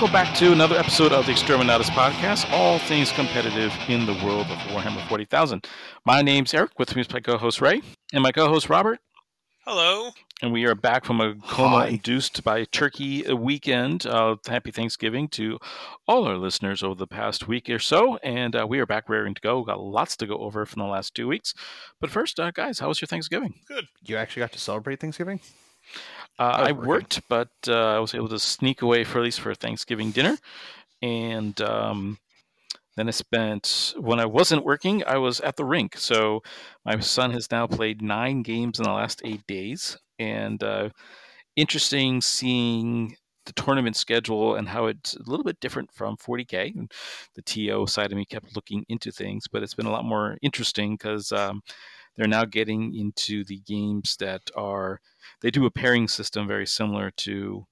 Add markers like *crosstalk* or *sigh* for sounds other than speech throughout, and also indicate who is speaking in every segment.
Speaker 1: welcome back to another episode of the Exterminatus Podcast, all things competitive in the world of Warhammer 40,000. My name's Eric, with me is my co-host Ray, and my co-host Robert.
Speaker 2: Hello.
Speaker 1: And we are back from a coma induced by turkey weekend. Uh, happy Thanksgiving to all our listeners over the past week or so. And uh, we are back raring to go. We've got lots to go over from the last two weeks. But first, uh, guys, how was your Thanksgiving?
Speaker 2: Good.
Speaker 3: You actually got to celebrate Thanksgiving?
Speaker 1: Uh, I worked, but uh, I was able to sneak away for at least for Thanksgiving dinner, and um, then I spent when I wasn't working, I was at the rink. So my son has now played nine games in the last eight days, and uh, interesting seeing the tournament schedule and how it's a little bit different from 40k. And the TO side of me kept looking into things, but it's been a lot more interesting because um, they're now getting into the games that are they do a pairing system very similar to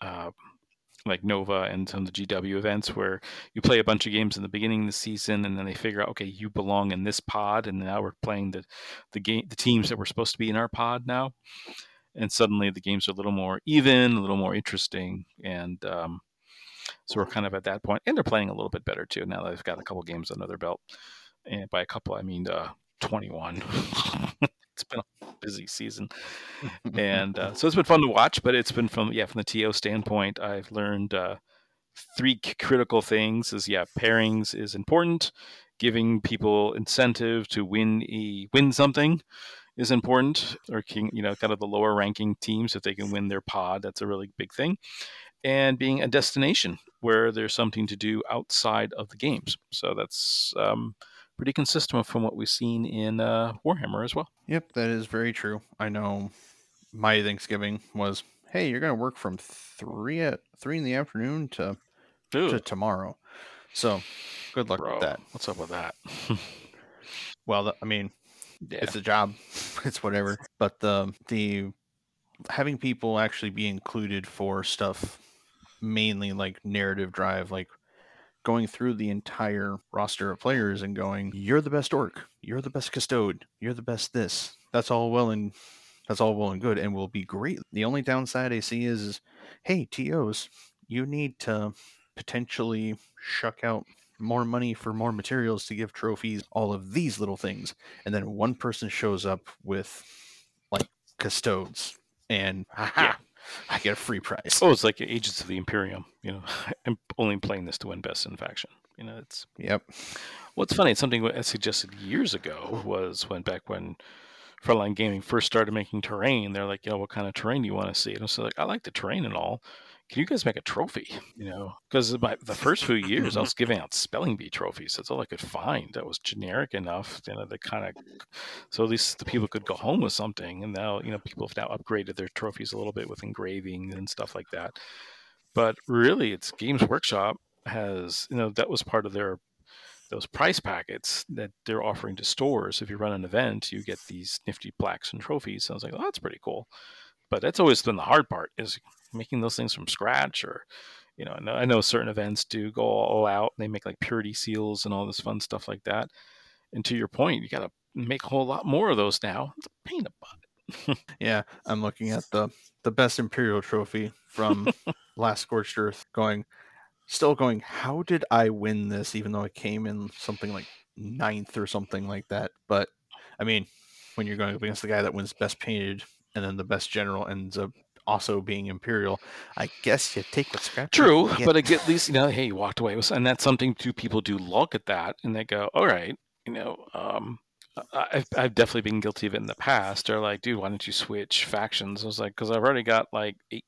Speaker 1: uh, like Nova and some of the GW events where you play a bunch of games in the beginning of the season and then they figure out okay you belong in this pod and now we're playing the the game the teams that were supposed to be in our pod now. And suddenly the games are a little more even a little more interesting and um, so we're kind of at that point and they're playing a little bit better too now they've got a couple games under their belt. And by a couple I mean uh, 21 *laughs* it's been a busy season, *laughs* and uh, so it's been fun to watch. But it's been from yeah from the TO standpoint, I've learned uh, three critical things: is yeah pairings is important, giving people incentive to win e win something is important, or king, you know kind of the lower ranking teams if they can win their pod, that's a really big thing, and being a destination where there's something to do outside of the games. So that's um, pretty consistent from what we've seen in uh, Warhammer as well.
Speaker 3: Yep, that is very true. I know my Thanksgiving was, hey, you're going to work from three at three in the afternoon to to tomorrow. So, good luck
Speaker 1: Bro,
Speaker 3: with that.
Speaker 1: What's up with that?
Speaker 3: well, I mean, yeah. it's a job. *laughs* it's whatever. But the the having people actually be included for stuff mainly like narrative drive like going through the entire roster of players and going, "You're the best orc. You're the best custode. You're the best this." That's all well and that's all well and good, and will be great. The only downside I see is, is hey, tos, you need to potentially shuck out more money for more materials to give trophies, all of these little things, and then one person shows up with like custodes and yeah. I get a free prize.
Speaker 1: Oh, it's like Agents of the Imperium. You know, *laughs* I'm only playing this to win best in faction. You know, it's
Speaker 3: yep.
Speaker 1: What's funny, it's something I suggested years ago was when back when Frontline Gaming first started making terrain. They're like, you know, what kind of terrain do you want to see? And I was like, I like the terrain and all, can you guys make a trophy? You know, because the first few years I *laughs* was giving out spelling bee trophies. That's all I could find that was generic enough, you know, that kind of, so at least the people could go home with something. And now, you know, people have now upgraded their trophies a little bit with engraving and stuff like that. But really, it's Games Workshop has, you know, that was part of their those price packets that they're offering to stores. If you run an event, you get these nifty plaques and trophies. So I was like, oh, that's pretty cool. But that's always been the hard part is making those things from scratch or you know, I know, I know certain events do go all out. They make like purity seals and all this fun stuff like that. And to your point, you got to make a whole lot more of those now. It's a pain in the
Speaker 3: butt. *laughs* yeah, I'm looking at the the best Imperial trophy from *laughs* last Scorched Earth. Going, still going. How did I win this? Even though I came in something like ninth or something like that. But I mean, when you're going up against the guy that wins best painted and then the best general ends up also being imperial, I guess you take what scratch.
Speaker 1: True, but at least *laughs* you know, hey, you walked away with, and that's something two people do look at that and they go, all right, you know, um, I've, I've definitely been guilty of it in the past. They're like, dude, why don't you switch factions? I was like, because I've already got like eight,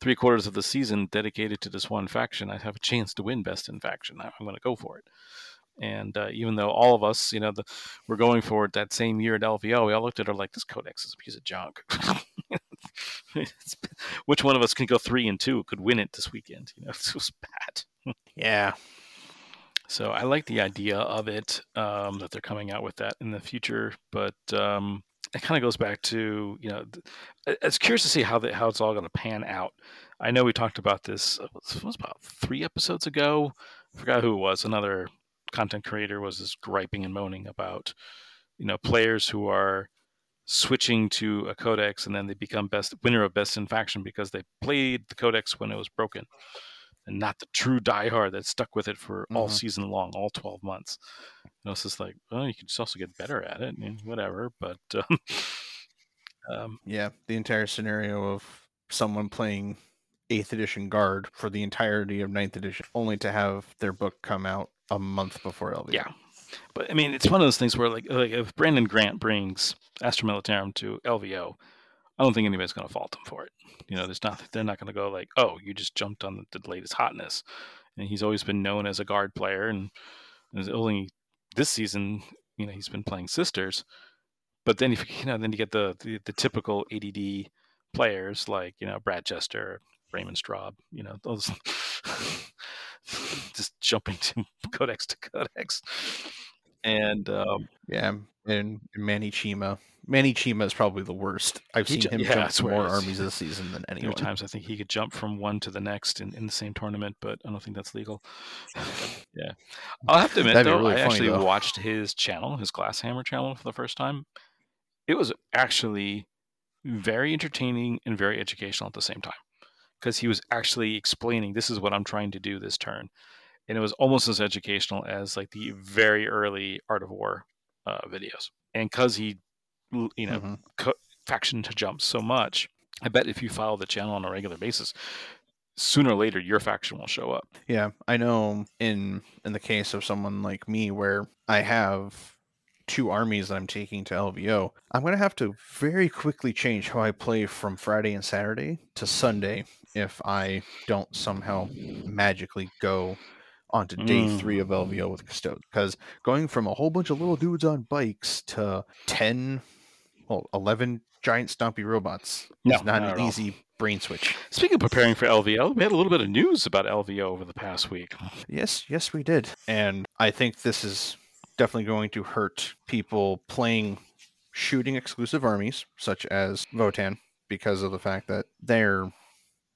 Speaker 1: three quarters of the season dedicated to this one faction. I have a chance to win best in faction. I'm going to go for it. And uh, even though all of us, you know, the, we're going for it that same year at LVO, we all looked at her like, this codex is a piece of junk. *laughs* which one of us can go three and two could win it this weekend? You know, *laughs* this was bad.
Speaker 3: yeah.
Speaker 1: So I like the idea of it um, that they're coming out with that in the future, but um, it kind of goes back to you know, it's curious to see how the, how it's all going to pan out. I know we talked about this uh, was about three episodes ago. I forgot who it was. Another content creator was just griping and moaning about you know players who are switching to a codex and then they become best winner of best in faction because they played the codex when it was broken and not the true diehard that stuck with it for mm-hmm. all season long, all 12 months. You know, it's just like, well, you can just also get better at it, and whatever. But *laughs* um,
Speaker 3: um, yeah, the entire scenario of someone playing eighth edition guard for the entirety of ninth edition, only to have their book come out a month before LVO.
Speaker 1: Yeah, but I mean, it's one of those things where, like, like if Brandon Grant brings Astra Militarum to LVO, I don't think anybody's going to fault him for it. You know, there's not they're not going to go like, oh, you just jumped on the, the, latest hotness. And he's always been known as a guard player, and only this season, you know, he's been playing sisters. But then if *laughs* you know, then you get the the, the typical ADD players like you know Brad Chester, Raymond Straub, you know those *laughs* mm-hmm. *laughs* just jumping to *laughs* codex to codex, and um,
Speaker 3: yeah, and Manny Chima. Manny Chima is probably the worst. I've seen him yeah, jump more armies this season than anyone.
Speaker 1: There times I think he could jump from one to the next in, in the same tournament, but I don't think that's legal. *laughs* yeah, I'll have to admit though, really I funny, actually though. watched his channel, his Glasshammer channel, for the first time. It was actually very entertaining and very educational at the same time because he was actually explaining this is what I'm trying to do this turn, and it was almost as educational as like the very early Art of War uh, videos. And because he, you know, mm-hmm. co- faction to jump so much, I bet if you follow the channel on a regular basis, sooner or later your faction will show up.
Speaker 3: Yeah, I know in in the case of someone like me where I have two armies that I'm taking to LVO, I'm going to have to very quickly change how I play from Friday and Saturday to Sunday if I don't somehow magically go onto day mm. three of LVO with Custode. Because going from a whole bunch of little dudes on bikes to 10, well, 11 giant stompy robots no, is not, not an easy all. brain switch.
Speaker 1: Speaking of preparing for LVO, we had a little bit of news about LVO over the past week.
Speaker 3: Yes, yes, we did. And I think this is definitely going to hurt people playing shooting exclusive armies such as Votann, because of the fact that they're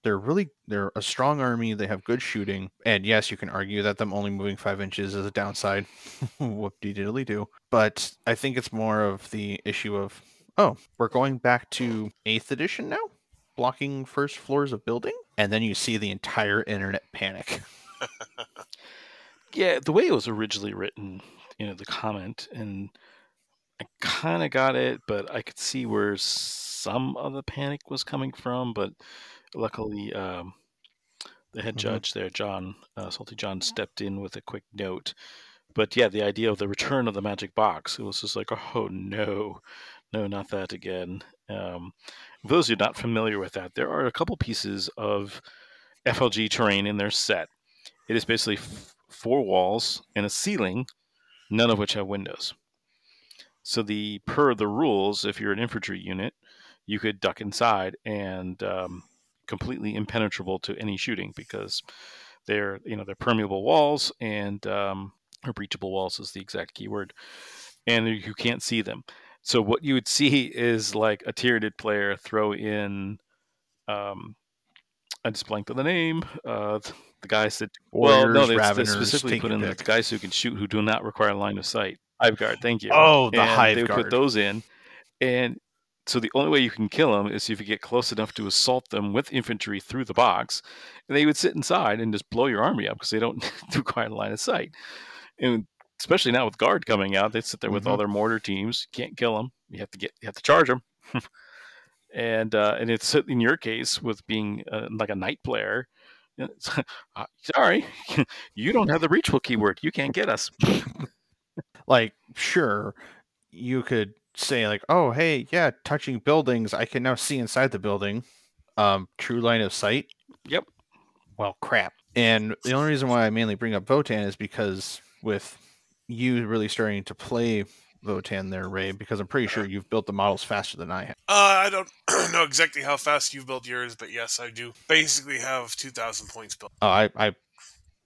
Speaker 3: they're really they're a strong army they have good shooting and yes you can argue that them only moving five inches is a downside. *laughs* Whoop de diddly do. But i think it's more of the issue of oh we're going back to eighth edition now? Blocking first floors of building? And then you see the entire internet panic. *laughs*
Speaker 1: Yeah the way it was originally written you know the comment and i kind of got it but i could see where some of the panic was coming from but luckily um, the head mm-hmm. judge there john uh, salty john stepped in with a quick note. But yeah the idea of the return of the magic box it was just like oh no. No not that again. Um, for those who are not familiar with that there are a couple pieces of flg terrain in their set. It is basically f- four walls and a ceiling none of which have windows. So the per the rules, if you're an infantry unit, you could duck inside and um, completely impenetrable to any shooting because they're you know they're permeable walls and um, or breachable walls is the exact keyword, and you can't see them. So what you would see is like a Tyranid player throw in, um, I just blanked on the name. Uh, the guys that Warriors, well, no, they, they specifically put in the guys who can shoot who do not require line of sight. Hive guard, thank you.
Speaker 3: Oh, the and hive
Speaker 1: they
Speaker 3: guard.
Speaker 1: They put those in, and so the only way you can kill them is if you get close enough to assault them with infantry through the box, and they would sit inside and just blow your army up because they don't *laughs* require a line of sight. And especially now with guard coming out, they sit there with mm-hmm. all their mortar teams. Can't kill them. You have to get you have to charge them. *laughs* and uh, and it's in your case with being uh, like a knight player *laughs* uh, sorry, you don't have the reachable keyword. You can't get us.
Speaker 3: like, sure, you could say like, oh, hey, yeah, touching buildings, I can now see inside the building. Um, true line of sight.
Speaker 1: Yep.
Speaker 3: Well, crap. And the only reason why I mainly bring up Votann is because with you really starting to play Votann there, Ray, because I'm pretty sure you've built the models faster than I have.
Speaker 2: Uh, I don't *clears throat* know exactly how fast you've built yours, but yes, I do basically have 2,000 points built.
Speaker 3: Oh, I, I,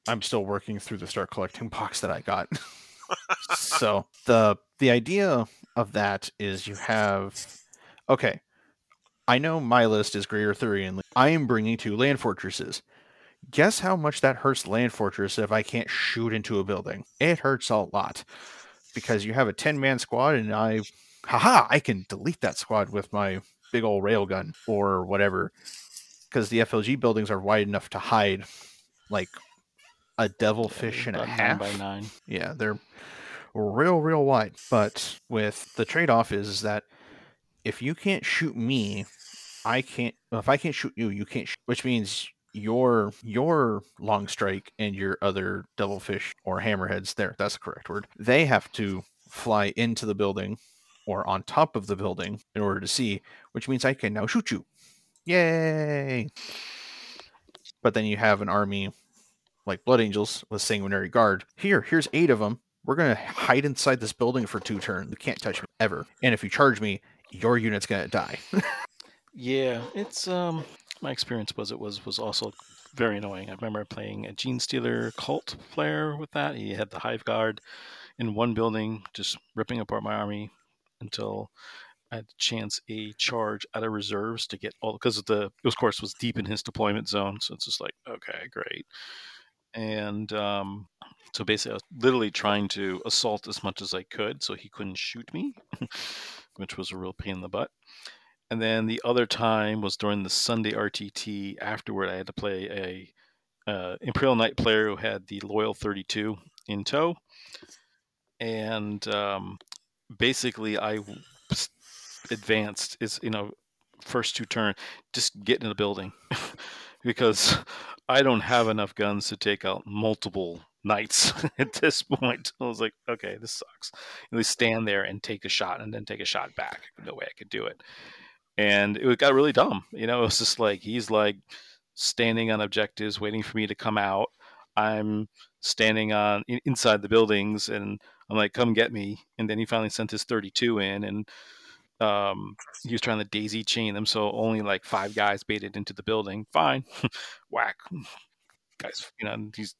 Speaker 3: I'm still working through the start collecting box that I got. *laughs* so the the idea of that is you have, okay, I know my list is Greater Thurian. I am bringing two land fortresses. Guess how much that hurts land fortress if I can't shoot into a building? It hurts a lot because you have a 10 man squad and I, haha, I can delete that squad with my big old railgun or whatever because the FLG buildings are wide enough to hide like a devil devilfish and a half.
Speaker 1: nine by nine.
Speaker 3: Yeah, they're real, real wide. But with the trade off is that if you can't shoot me, I can't. If I can't shoot you, you can't. Shoot, which means your your Longstrike and your other devilfish or hammerheads there. That's the correct word. They have to fly into the building or on top of the building in order to see, which means I can now shoot you. Yay! But then you have an army like Blood Angels with Sanguinary Guard. Here, here's eight of them. We're gonna hide inside this building for two turns. You can't touch me ever. And if you charge me, your unit's gonna die. *laughs*
Speaker 1: Yeah, it's um my experience was it was was also very annoying. I remember playing a Genestealer cult player with that. He had the Hive Guard in one building, just ripping apart my army until I had to chance a charge out of reserves to get all because the of course was deep in his deployment zone. So it's just like, okay, great. And um, so basically, I was literally trying to assault as much as I could so he couldn't shoot me, *laughs* which was a real pain in the butt. And then the other time was during the Sunday RTT. Afterward, I had to play a uh, Imperial Knight player who had the Loyal 32 in tow, and um, basically I advanced is you know first two turn just get in the building *laughs* because I don't have enough guns to take out multiple knights *laughs* at this point. I was like, okay, this sucks. At least stand there and take a shot and then take a shot back. No way I could do it and it got really dumb. You know, it was just like he's like standing on objectives, waiting for me to come out. I'm standing on inside the buildings, and I'm like, "Come get me!" And then he finally sent his 32 in, and um, he was trying to daisy chain them, so only like five guys baited into the building. Fine, *laughs* whack, guys. You know, and he's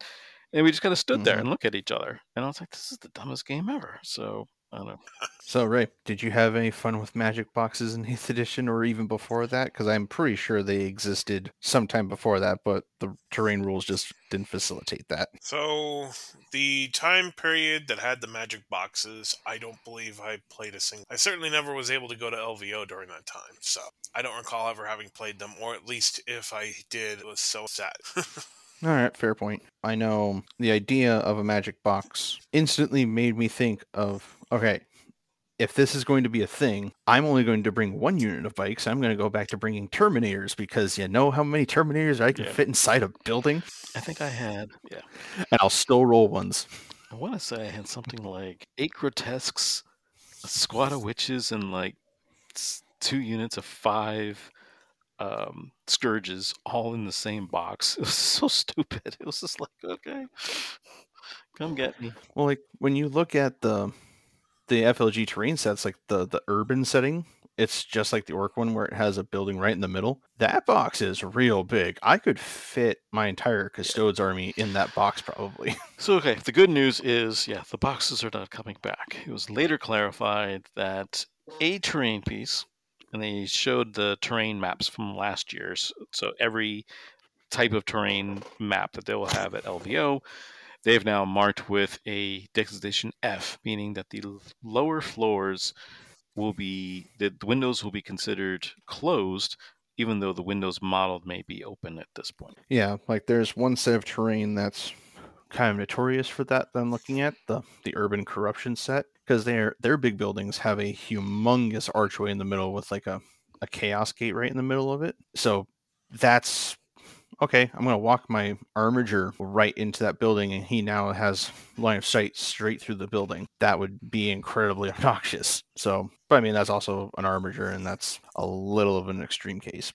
Speaker 1: and we just kind of stood mm-hmm. there and looked at each other, and I was like, "This is the dumbest game ever." So I don't know.
Speaker 3: So, Ray, did you have any fun with magic boxes in 8th edition or even before that? Because I'm pretty sure they existed sometime before that, but the terrain rules just didn't facilitate that.
Speaker 2: So, the time period that had the magic boxes, I don't believe I played a single. I certainly never was able to go to LVO during that time, so I don't recall ever having played them, or at least if I did, it was so sad. *laughs*
Speaker 3: All right, fair point. I know the idea of a magic box instantly made me think of okay, if this is going to be a thing, I'm only going to bring one unit of bikes. I'm going to go back to bringing Terminators because you know how many Terminators I can yeah. fit inside a building?
Speaker 1: I think I had, yeah.
Speaker 3: And I'll still roll ones.
Speaker 1: I want to say I had something like eight grotesques, a squad of witches, and like two units of five um, scourges all in the same box. *laughs* It was so stupid. It was just like, okay, come get me.
Speaker 3: Well, like when you look at the the FLG terrain sets, like the the urban setting, it's just like the orc one where it has a building right in the middle. That box is real big. I could fit my entire custodes army in that box probably. *laughs*
Speaker 1: So okay, the good news is, yeah, the boxes are not coming back. It was later clarified that a terrain piece and they showed the terrain maps from last year's. So every type of terrain map that they will have at LVO, they've now marked with a designation F, meaning that the lower floors will be the, the windows will be considered closed even though the windows modeled may be open at this point.
Speaker 3: Yeah, like there's one set of terrain that's kind of notorious for that that I'm looking at the the urban corruption set because their their big buildings have a humongous archway in the middle with like a a chaos gate right in the middle of it. So that's okay. I'm gonna walk my armiger right into that building, and he now has line of sight straight through the building. That would be incredibly *laughs* obnoxious. So, but I mean that's also an armiger, and that's a little of an extreme case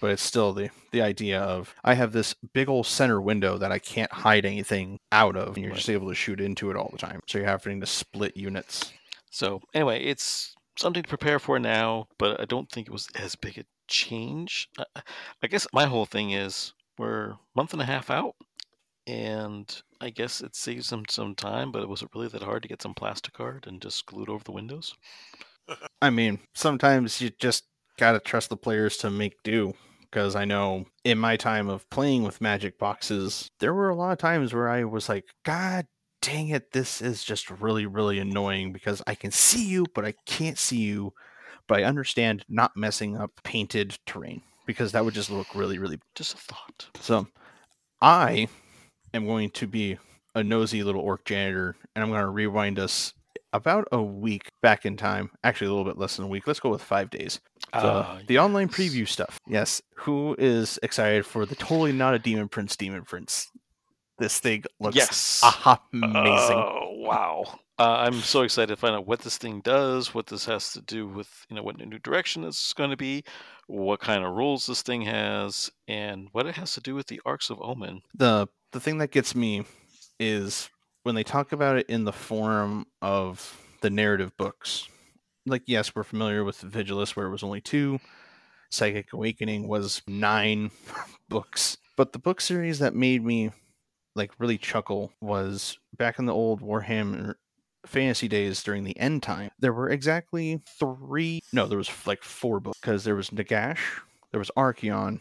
Speaker 3: but it's still the the idea of I have this big old center window that I can't hide anything out of, and you're right. just able to shoot into it all the time. So you're having to split units.
Speaker 1: So anyway, it's something to prepare for now, but I don't think it was as big a change. I, I guess my whole thing is we're a month and a half out, and I guess it saves them some time. But it was it really that hard to get some plastic art and just glue it over the windows?
Speaker 3: I mean, sometimes you just gotta trust the players to make do because I know in my time of playing with magic boxes, there were a lot of times where I was like, God dang it, this is just really, really annoying because I can see you, but I can't see you. But I understand not messing up painted terrain because that would just look really, really.
Speaker 1: Just a thought.
Speaker 3: So I am going to be a nosy little orc janitor, and I'm going to rewind us about a week back in time. Actually, a little bit less than a week. Let's go with five days. The, uh, the yes. online preview stuff. Yes. Who is excited for the totally not a Demon Prince Demon Prince? This thing looks yes. amazing.
Speaker 1: Oh, wow. Uh, I'm so excited to find out what this thing does, what this has to do with, you know, what new direction it's going to be, what kind of rules this thing has, and what it has to do with the Arks of Omen.
Speaker 3: The the thing that gets me is when they talk about it in the form of the narrative books. Like, yes, we're familiar with Vigilus, where it was only two. Psychic Awakening was nine *laughs* books. But the book series that made me like really chuckle was back in the old Warhammer fantasy days during the end time. There were exactly three, no, there was like four books because there was Nagash, there was Archaon,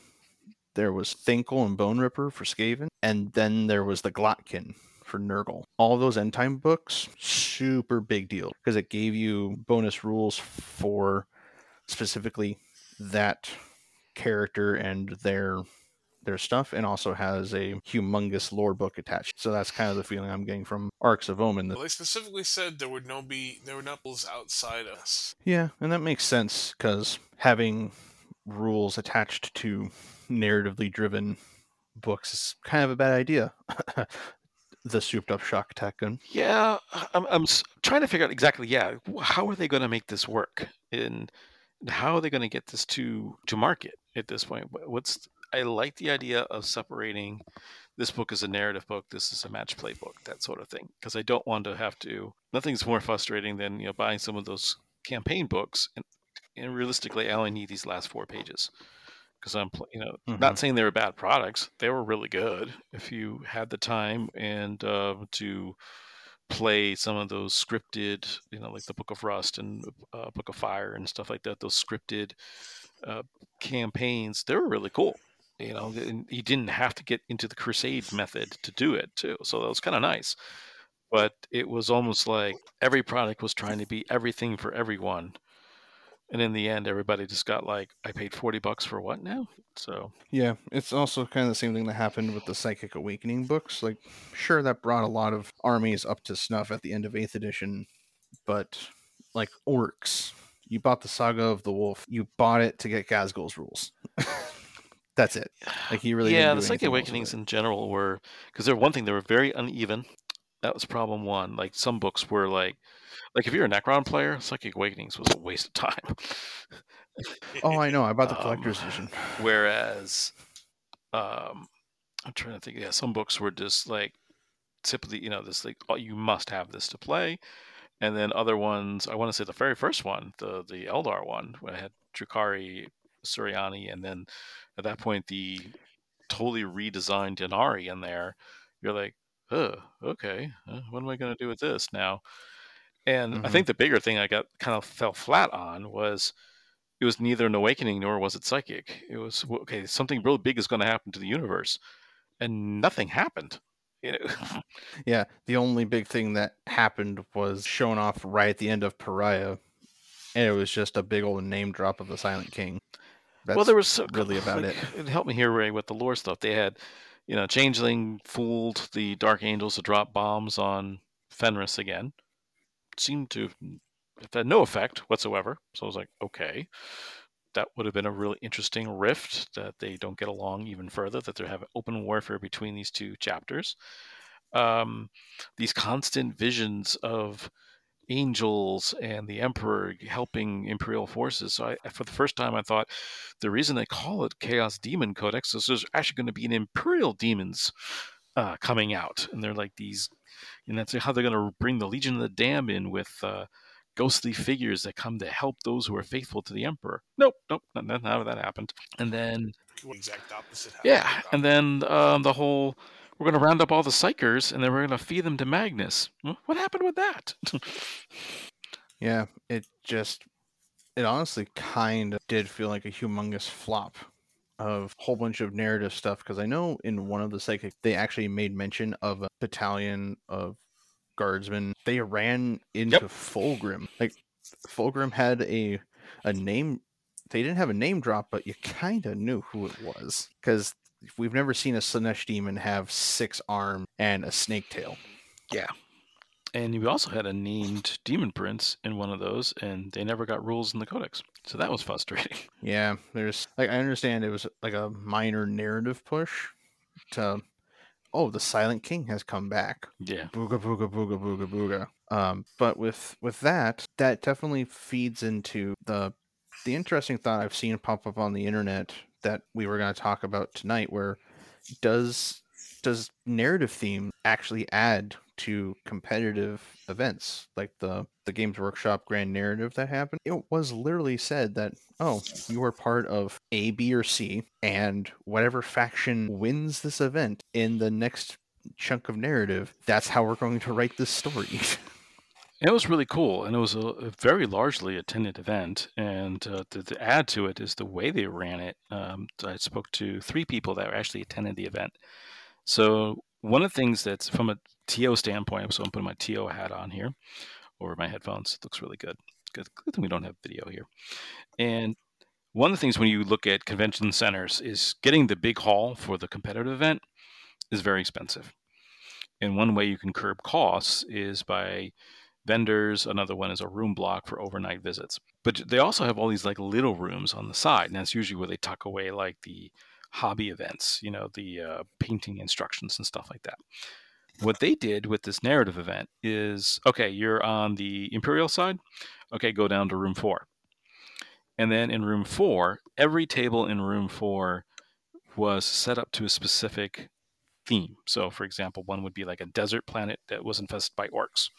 Speaker 3: there was Thanquol and Boneripper for Skaven, and then there was the Glottkin for Nurgle. All those end time books, super big deal because it gave you bonus rules for specifically that character and their their stuff and also has a humongous lore book attached. So that's kind of the feeling I'm getting from Arks of Omen.
Speaker 2: Well, they specifically said there would no be there not be outside us.
Speaker 3: Yeah, and that makes sense because having rules attached to narratively driven books is kind of a bad idea. *laughs* the souped up shock attack gun.
Speaker 1: Yeah, I'm, I'm trying to figure out exactly. Yeah, how are they going to make this work? And how are they going to get this to to market at this point? What's I like the idea of separating this book is a narrative book, this is a match play book, that sort of thing. Because I don't want to have to. Nothing's more frustrating than you know buying some of those campaign books, and, and realistically, I only need these last four pages because I'm, you know, mm-hmm. not saying they were bad products. They were really good if you had the time and uh, to play some of those scripted, you know, like the Book of Rust and uh, Book of Fire and stuff like that. Those scripted uh, campaigns, they were really cool. You know, you didn't have to get into the crusade method to do it too, so that was kind of nice. But it was almost like every product was trying to be everything for everyone and in the end everybody just got like i paid 40 bucks for what now? So
Speaker 3: yeah it's also kind of the same thing that happened with the psychic awakening books like sure that brought a lot of armies up to snuff at the end of 8th edition but like orcs you bought the saga of the wolf you bought it to get Ghazghkull's rules. *laughs* That's it. *sighs* Like you really
Speaker 1: yeah the psychic awakenings in general were because they're one thing they were very uneven. That was problem one. Like some books were like like if you're a Necron player, Psychic Awakenings was a waste of time. *laughs*
Speaker 3: oh, I know. I bought the um, collector's um, edition.
Speaker 1: Whereas, um, I'm trying to think. Yeah, some books were just like typically, you know, this like oh, you must have this to play, and then other ones. I want to say the very first one, the the Eldar one, where I had Drukhari, Suriani, and then at that point the totally redesigned Ynnari in there. You're like, oh, okay, uh, what am I going to do with this now? And mm-hmm. I think the bigger thing I got kind of fell flat on was it was neither an awakening nor was it psychic. It was okay, something real big is going to happen to the universe, and nothing happened. You know? *laughs*
Speaker 3: yeah, the only big thing that happened was shown off right at the end of Pariah, and it was just a big old name drop of the Silent King.
Speaker 1: That's well, there was so, really about like, it. *laughs* It helped me here, Ray, with the lore stuff. They had, you know, Changeling fooled the Dark Angels to drop bombs on Fenris again seemed to have had no effect whatsoever. So I was like, okay, that would have been a really interesting rift that they don't get along even further, that they have open warfare between these two chapters. Um, these constant visions of angels and the emperor helping imperial forces. So I, for the first time, I thought the reason they call it Chaos Demon Codex is there's actually going to be an imperial demons uh, coming out, and they're like these and that's how they're going to bring the Legion of the Damned in with uh, ghostly figures that come to help those who are faithful to the Emperor. Nope, nope, none of that happened. And then
Speaker 2: exact opposite.
Speaker 1: Yeah, and then um, the whole we're going to round up all the psykers and then we're going to feed them to Magnus. What happened with that? *laughs*
Speaker 3: yeah, it just it honestly kind of did feel like a humongous flop of a whole bunch of narrative stuff because I know in one of the psychic they actually made mention of a battalion of guardsmen. They ran into yep. Fulgrim. Like Fulgrim had a a name. They didn't have a name drop, but you kind of knew who it was because we've never seen a Slaanesh demon have six arms and a snake tail.
Speaker 1: Yeah. And we also had a named demon prince in one of those, and they never got rules in the codex. So that was frustrating. *laughs*
Speaker 3: Yeah, there's like I understand it was like a minor narrative push to oh the Silent King has come back.
Speaker 1: Yeah.
Speaker 3: Booga booga booga booga booga. Um, but with with that, that definitely feeds into the the interesting thought I've seen pop up on the internet that we were going to talk about tonight, where does does narrative theme actually add to competitive events like the the games workshop grand narrative that happened it was literally said that oh you are part of a b or c and whatever faction wins this event in the next chunk of narrative that's how we're going to write this story *laughs*
Speaker 1: It was really cool, and it was a, very largely attended event. And uh, to, to, add to it is the way they ran it. Um, I spoke to three people that actually attended the event. So one of the things that's from a TO standpoint, so I'm putting my TO hat on here over my headphones. It looks really good. Good, good thing we don't have video here. And one of the things when you look at convention centers is getting the big hall for the competitive event is very expensive. And one way you can curb costs is by vendors. Another one is a room block for overnight visits. But they also have all these like little rooms on the side, and that's usually where they tuck away like the hobby events, you know, the uh, painting instructions and stuff like that. What they did with this narrative event is okay, you're on the Imperial side. Okay, go down to room four. And then in room four, every table in room four was set up to a specific theme. So, for example, one would be like a desert planet that was infested by orcs,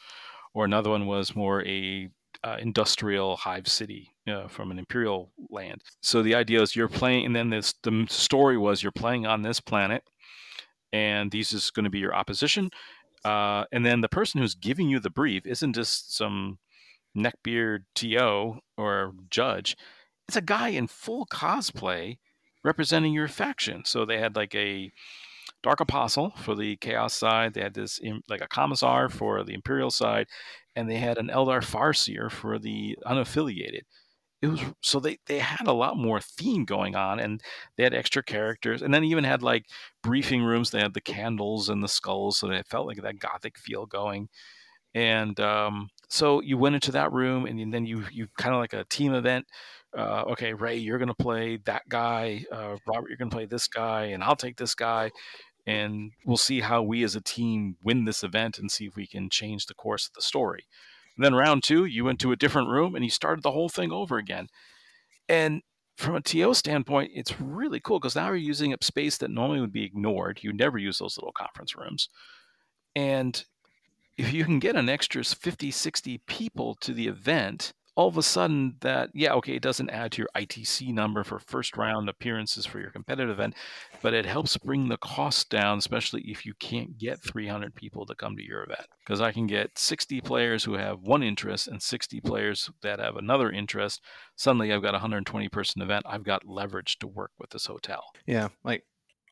Speaker 1: or another one was more a uh, industrial hive city uh, from an imperial land. So the idea is you're playing, and then this the story was you're playing on this planet, and these is going to be your opposition. Uh, and then the person who's giving you the brief isn't just some neckbeard TO or judge. It's a guy in full cosplay representing your faction. So they had like a Dark Apostle for the Chaos side. They had this like a Commissar for the Imperial side, and they had an Eldar Farseer for the unaffiliated. It was so they they had a lot more theme going on, and they had extra characters, and then even had like briefing rooms. They had the candles and the skulls, so it felt like that gothic feel going. And um, so you went into that room, and then you you kind of like a team event. Uh, okay, Ray, you're going to play that guy. Uh, Robert, you're going to play this guy, and I'll take this guy and we'll see how we as a team win this event and see if we can change the course of the story. And then round two, you went to a different room and you started the whole thing over again. And from a TO standpoint, it's really cool because now you're using up space that normally would be ignored. You never use those little conference rooms. And if you can get an extra 50, 60 people to the event, all of a sudden that yeah okay it doesn't add to your itc number for first round appearances for your competitive event but it helps bring the cost down especially if you can't get 300 people to come to your event. Because i can get 60 players who have one interest and 60 players that have another interest. Suddenly i've got a 120 person event i've got leverage to work with this hotel.
Speaker 3: Yeah like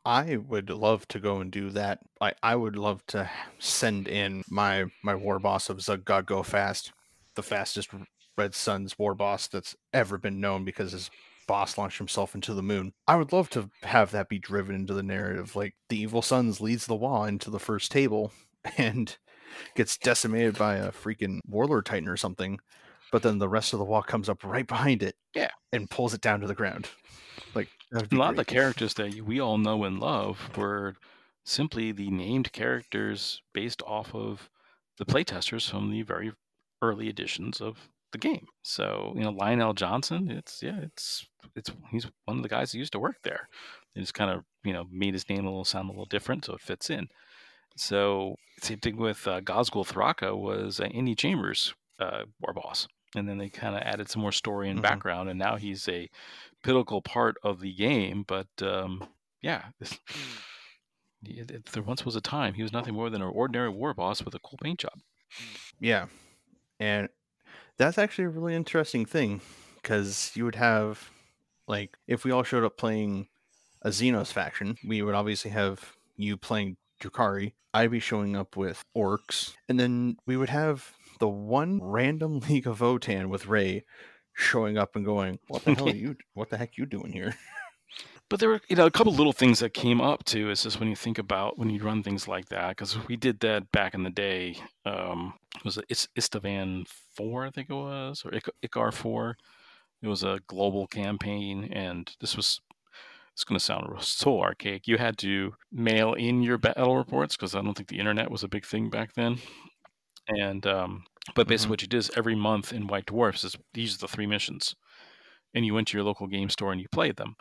Speaker 3: I would love to go and do that. I, I would love to send in my my war boss of Zug God Go Fast, the fastest Red Sun's war boss that's ever been known because his boss launched himself into the moon. I would love to have that be driven into the narrative. Like the Evil Sunz leads the Waaagh into the first table *laughs* and gets decimated by a freaking warlord titan or something, but then the rest of the Waaagh comes up right behind it.
Speaker 1: Yeah.
Speaker 3: And pulls it down to the ground. Like
Speaker 1: a lot great. of the characters that we all know and love were simply the named characters based off of the playtesters from the very early editions of the game. So you know Lionel Johnson, it's yeah, it's it's he's one of the guys that used to work there. He just kind of you know made his name a little sound a little different, so it fits in. So same thing with uh, Ghazghkull Thraka was uh, Andy Chambers uh, war boss, and then they kind of added some more story and mm-hmm. background, and now he's a pinnacle part of the game. But um, yeah. *sighs* there once was a time he was nothing more than an ordinary war boss with a cool paint job.
Speaker 3: Yeah, and that's actually a really interesting thing because you would have, like, if we all showed up playing a Xenos faction, we would obviously have you playing Drukhari. I'd be showing up with orcs, and then we would have the one random *laughs* League of Votann with Ray showing up and going, "What the hell are *laughs* you? What the heck you doing here?"
Speaker 1: But there were you know a couple little things that came up too. Is just when you think about when you run things like that because we did that back in the day. Um, was it it's Istvan four I think it was or Ichar four. It was a global campaign, and this was it's going to sound so archaic. You had to mail in your battle reports because I don't think the internet was a big thing back then. And um, but basically, mm-hmm. what you did is every month in White Dwarfs is these are the three missions, and you went to your local game store and you played them,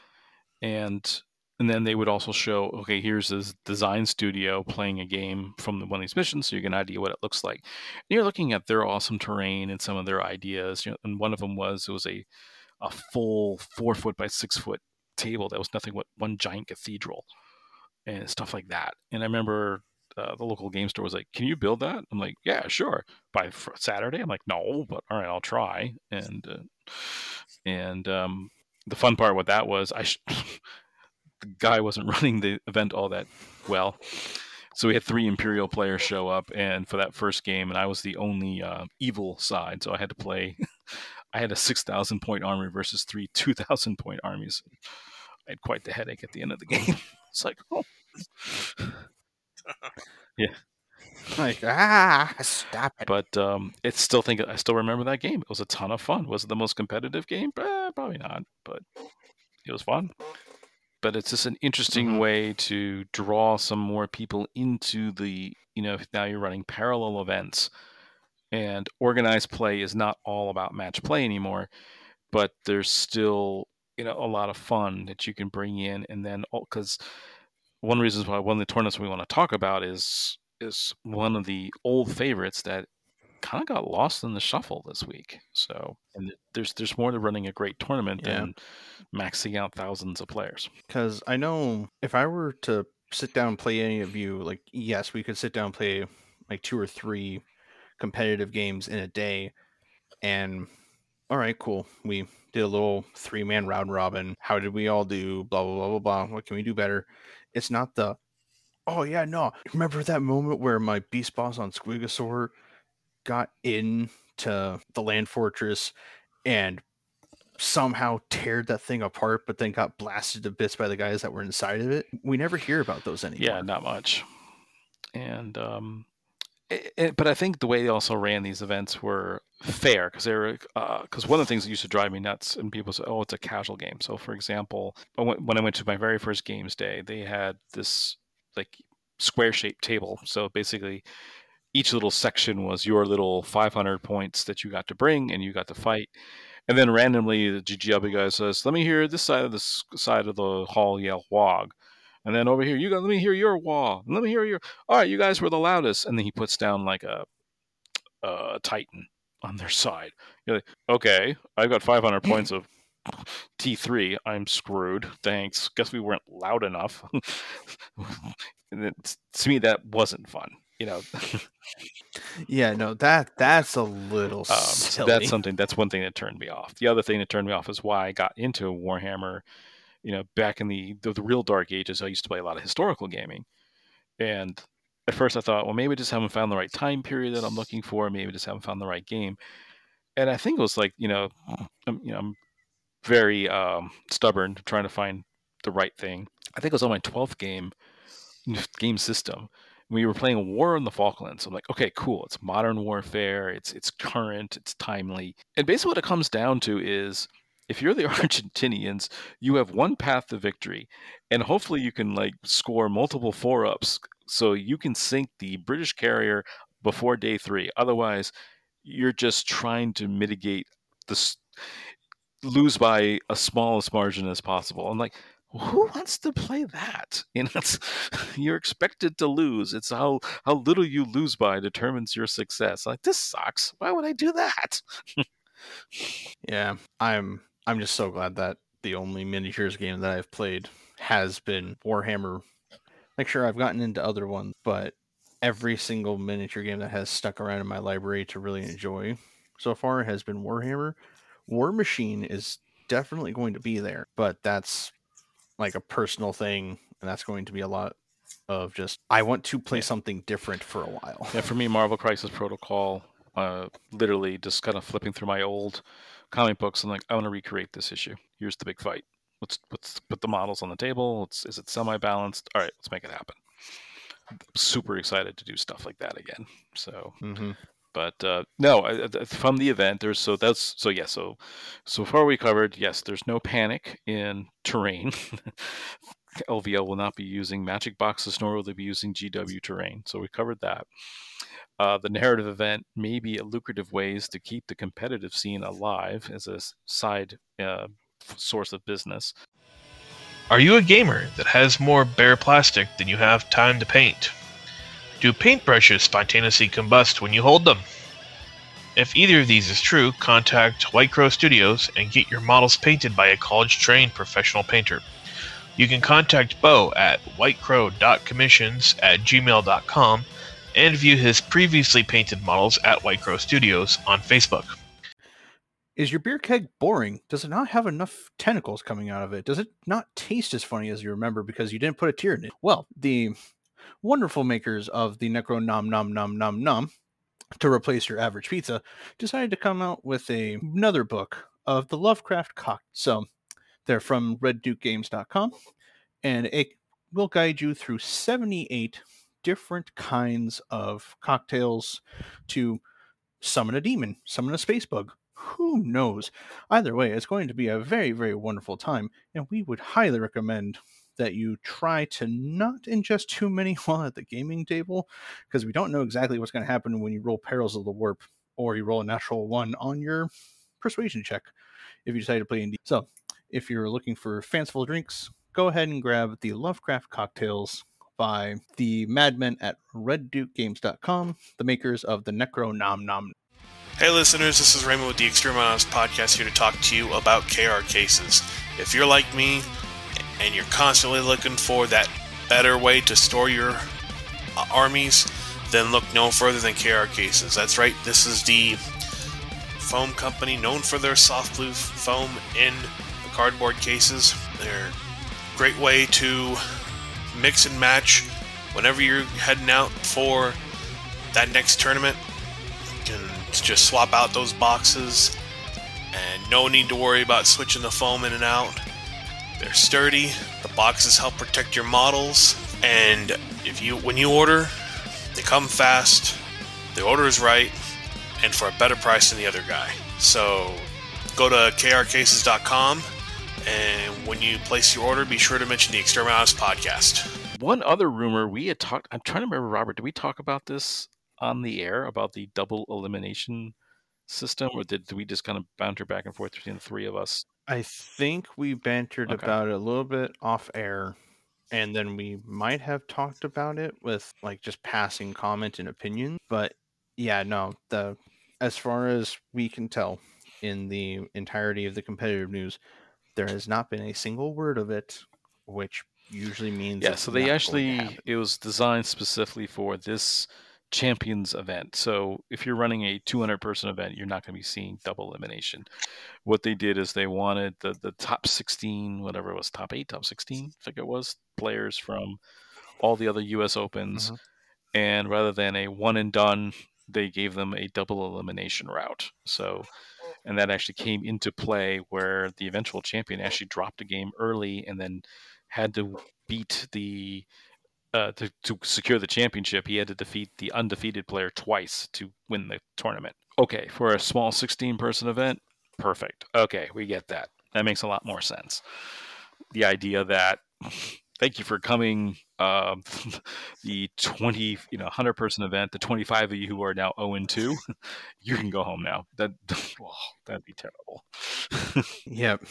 Speaker 1: and and then they would also show okay here's this design studio playing a game from one of these missions so you get an idea what it looks like. And you're looking at their awesome terrain and some of their ideas you know, and one of them was it was a a full four foot by six foot table that was nothing but one giant cathedral and stuff like that. And i remember uh, the local game store was like can you build that? I'm like yeah sure. By saturday? I'm like no but all right i'll try. And uh, and um, the fun part with that was i sh- *laughs* the guy wasn't *laughs* running the event all that well. So we had three Imperial players show up, and for that first game, and I was the only uh, evil side, so I had to play. *laughs* I had a six thousand point army versus three two thousand point armies. I had quite the headache at the end of the game. it's like, oh, yeah,
Speaker 3: like ah, stop it.
Speaker 1: But um, it's still think I still remember that game. It was a ton of fun. Was it the most competitive game? Eh, probably not, but it was fun but it's just an interesting mm-hmm. way to draw some more people into the you know now you're running parallel events and organized play is not all about match play anymore but there's still you know a lot of fun that you can bring in and then because one reason why one of the tournaments we want to talk about is is one of the old favorites that kind of got lost in the shuffle this week. So, and there's there's more to running a great tournament yeah. than maxing out thousands of players.
Speaker 3: Because I know if I were to sit down and play any of you, like yes, we could sit down and play like two or three competitive games in a day, and all right, cool. We did a little three man round robin. How did we all do? Blah blah blah blah blah. What can we do better? It's not the oh yeah no. Remember that moment where my beast boss on Squigosaur got into the land fortress and somehow teared that thing apart, but then got blasted to bits by the guys that were inside of it. We never hear about those anymore.
Speaker 1: Yeah, not much. And um, it, it, but I think the way they also ran these events were fair because they were because uh, one of the things that used to drive me nuts and people say, "Oh, it's a casual game." So, for example, when I went to my very first games day, they had this like square shaped table. So basically, each little section was your little 500 points that you got to bring and you got to fight. And then randomly, the GGW guy says, "Let me hear this side of the side of the hall yell wog." And then over here, you got let me hear your wah. Let me hear your. All right, you guys were the loudest. And then he puts down like a, a Titan on their side. You're like, okay, I've got 500 points of T3. I'm screwed. Thanks. Guess we weren't loud enough. *laughs* to me, that wasn't fun you know.
Speaker 3: yeah, no, that that's a little um, so
Speaker 1: that's something. That's one thing that turned me off. The other thing that turned me off is why I got into Warhammer. You know, back in the, the the, real dark ages, I used to play a lot of historical gaming, and at first I thought, well, maybe I just haven't found the right time period that I'm looking for. Maybe I just haven't found the right game. And I think it was like, you know, I'm, you know, I'm very um, stubborn, trying to find the right thing. I think it was on my 12th game *laughs* game system we were playing War in the Falklands. I'm like, okay, cool. It's modern warfare. It's it's current. It's timely. And basically, what it comes down to is, if you're the *laughs* Argentinians, you have one path to victory, and hopefully you can like score multiple four ups so you can sink the British carrier before day three. Otherwise, you're just trying to mitigate the lose by a smallest margin as possible. I'm like, who wants to play that? *laughs* You know, you're expected to lose. It's how how little you lose by determines your success. Like this sucks. Why would I do that? *laughs*
Speaker 3: yeah, I'm I'm just so glad that the only miniatures game that I've played has been Warhammer. Like sure, I've gotten into other ones, but every single miniature game that has stuck around in my library to really enjoy so far has been Warhammer. Warmachine is definitely going to be there, but that's like a personal thing, and that's going to be a lot of just I want to play yeah. something different for a while.
Speaker 1: Yeah, for me, Marvel Crisis Protocol, uh, literally just kind of flipping through my old comic books and like I want to recreate this issue. Here's the big fight. let's let's put the models on the table. Let's, is it semi balanced? All right, let's make it happen. super excited to do stuff like that again. So, mm-hmm. But uh, no, from the event, there's so that's so yeah. So so far we covered yes. There's no panic in terrain. *laughs* LVL will not be using magic boxes, nor will they be using GW terrain. So we covered that. Uh, the narrative event may be a lucrative ways to keep the competitive scene alive as a side uh, source of business.
Speaker 4: Are you a gamer that has more bare plastic than you have time to paint? Do paintbrushes spontaneously combust when you hold them? If either of these is true, contact White Crow Studios and get your models painted by a college trained professional painter. You can contact Bo at whitecrow.commissions at gmail.com and view his previously painted models at White Crow Studios on Facebook.
Speaker 3: Is your beer keg boring? Does it not have enough tentacles coming out of it? Does it not taste as funny as you remember because you didn't put a tear in it? Well, the wonderful makers of the Necro Nom Nom Nom Nom Nom to replace your average pizza decided to come out with a, another book of the Lovecraft cock. So they're from reddukegames.com and it will guide you through 78 different kinds of cocktails to summon a demon, summon a space bug. Who knows? Either way, it's going to be a very, very wonderful time, and we would highly recommend that you try to not ingest too many *laughs* while at the gaming table, because we don't know exactly what's going to happen when you roll Perils of the Warp or you roll a natural one on your persuasion check if you decide to play in. So, if you're looking for fanciful drinks, go ahead and grab the Lovecraft cocktails by the madmen at reddukegames.com, the makers of the Necro Nom Nom.
Speaker 2: Hey listeners, this is Raymond with the Exterminatus Podcast here to talk to you about KR cases. If you're like me and you're constantly looking for that better way to store your uh, armies, then look no further than KR cases. That's right, this is the foam company known for their soft blue foam in the cardboard cases. They're a great way to mix and match whenever you're heading out for that next tournament. You can just swap out those boxes and no need to worry about switching the foam in and out. They're sturdy, the boxes help protect your models, and if you when you order, they come fast, the order is right, and for a better price than the other guy. So go to krcases.com and when you place your order, be sure to mention the Exterminatus podcast.
Speaker 1: One other rumor we had talked, I'm trying to remember, Robert, did we talk about this on the air about the double elimination system, or did, did we just kind of banter back and forth between the three of us?
Speaker 3: I think we bantered okay. about it a little bit off air, and then we might have talked about it with like just passing comment and opinion. But yeah, no, the as far as we can tell in the entirety of the competitive news, there has not been a single word of it, which usually means
Speaker 1: yeah. So they actually it was designed specifically for this champions event. So if you're running a 200 person event, you're not going to be seeing double elimination. What they did is they wanted the the top 16, whatever it was, top eight, top 16, I think it was, players from all the other U.S. Opens, mm-hmm. and rather than a one and done, they gave them a double elimination route. So and that actually came into play where the eventual champion actually dropped a game early and then had to beat the uh, to, to secure the championship, he had to defeat the undefeated player twice to win the tournament. Okay, for a small 16 person event, perfect. Okay, we get that. That makes a lot more sense. The idea that thank you for coming. Uh, *laughs* the 20, you know, 100 person event, the 25 of you who are now 0 and 2, *laughs* you can go home now. That, *laughs* oh, that'd be terrible.
Speaker 3: yep.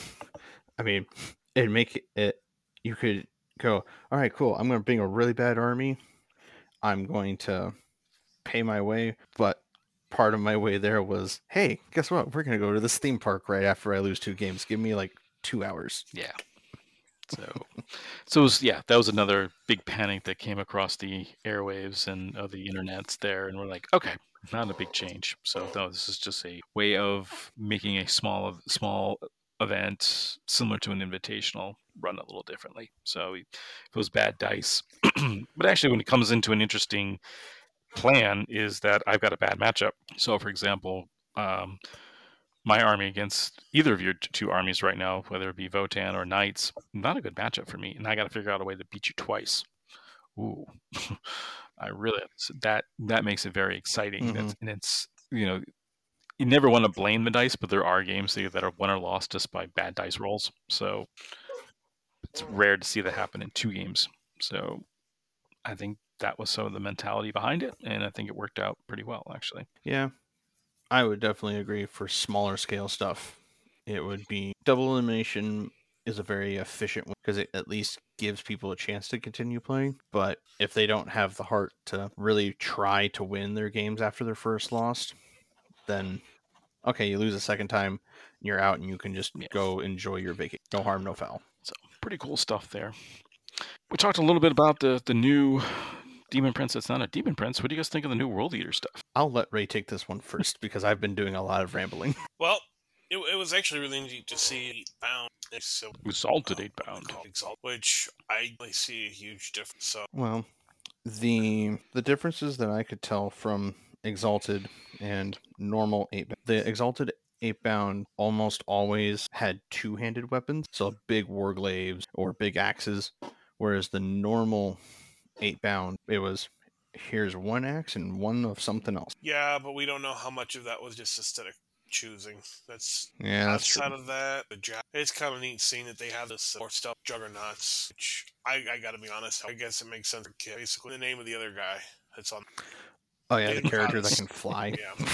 Speaker 3: I mean, it'd make it, you could go, all right, cool. I'm going to bring a really bad army. I'm going to pay my way. But part of my way there was, hey, guess what? We're going to go to this theme park right after I lose two games. Give me like two hours.
Speaker 1: Yeah. So, so was, yeah, that was another big panic that came across the airwaves and uh, the internets there, and we're like, okay, not a big change. So no, this is just a way of making a small small event similar to an invitational run a little differently. So it was bad dice, *clears throat* but actually, when it comes into an interesting plan, is that I've got a bad matchup. So, for example. Um, my army against either of your two armies right now, whether it be Votann or Knights, not a good matchup for me. And I got to figure out a way to beat you twice. Ooh, *laughs* I really that that makes it very exciting. Mm-hmm. and it's you know you never want to blame the dice, but there are games that are won or lost just by bad dice rolls. So it's rare to see that happen in two games. So I think that was some of the mentality behind it, and I think it worked out pretty well, actually.
Speaker 3: Yeah, I would definitely agree. For smaller scale stuff, it would be double elimination is a very efficient one because it at least gives people a chance to continue playing. But if they don't have the heart to really try to win their games after their first loss, then okay, you lose a second time, you're out, and you can just yeah. go enjoy your vacation. No harm, no foul.
Speaker 1: So pretty cool stuff there. We talked a little bit about the the new Demon Prince. It's not a Demon Prince. What do you guys think of the new World Eater stuff?
Speaker 3: I'll let Ray take this one first *laughs* because I've been doing a lot of rambling. *laughs*
Speaker 2: Well, it, it was actually really neat to see eight bound. So,
Speaker 1: Exalted eight bound,
Speaker 2: Exalt, which I see a huge difference. So,
Speaker 3: well, the the differences that I could tell from Exalted and normal eight, the Exalted Eightbound almost always had two handed weapons, so big war warglaves or big axes, whereas the normal Eightbound it was here's one axe and one of something else.
Speaker 2: Yeah, but we don't know how much of that was just aesthetic choosing. That's
Speaker 3: yeah. That's
Speaker 2: outside true. of that, the it's kind of neat seeing that they have this more stuff juggernauts. Which I, I got to be honest, I guess it makes sense. Basically, the name of the other guy that's on.
Speaker 3: Oh yeah, the character that can fly.
Speaker 2: yeah.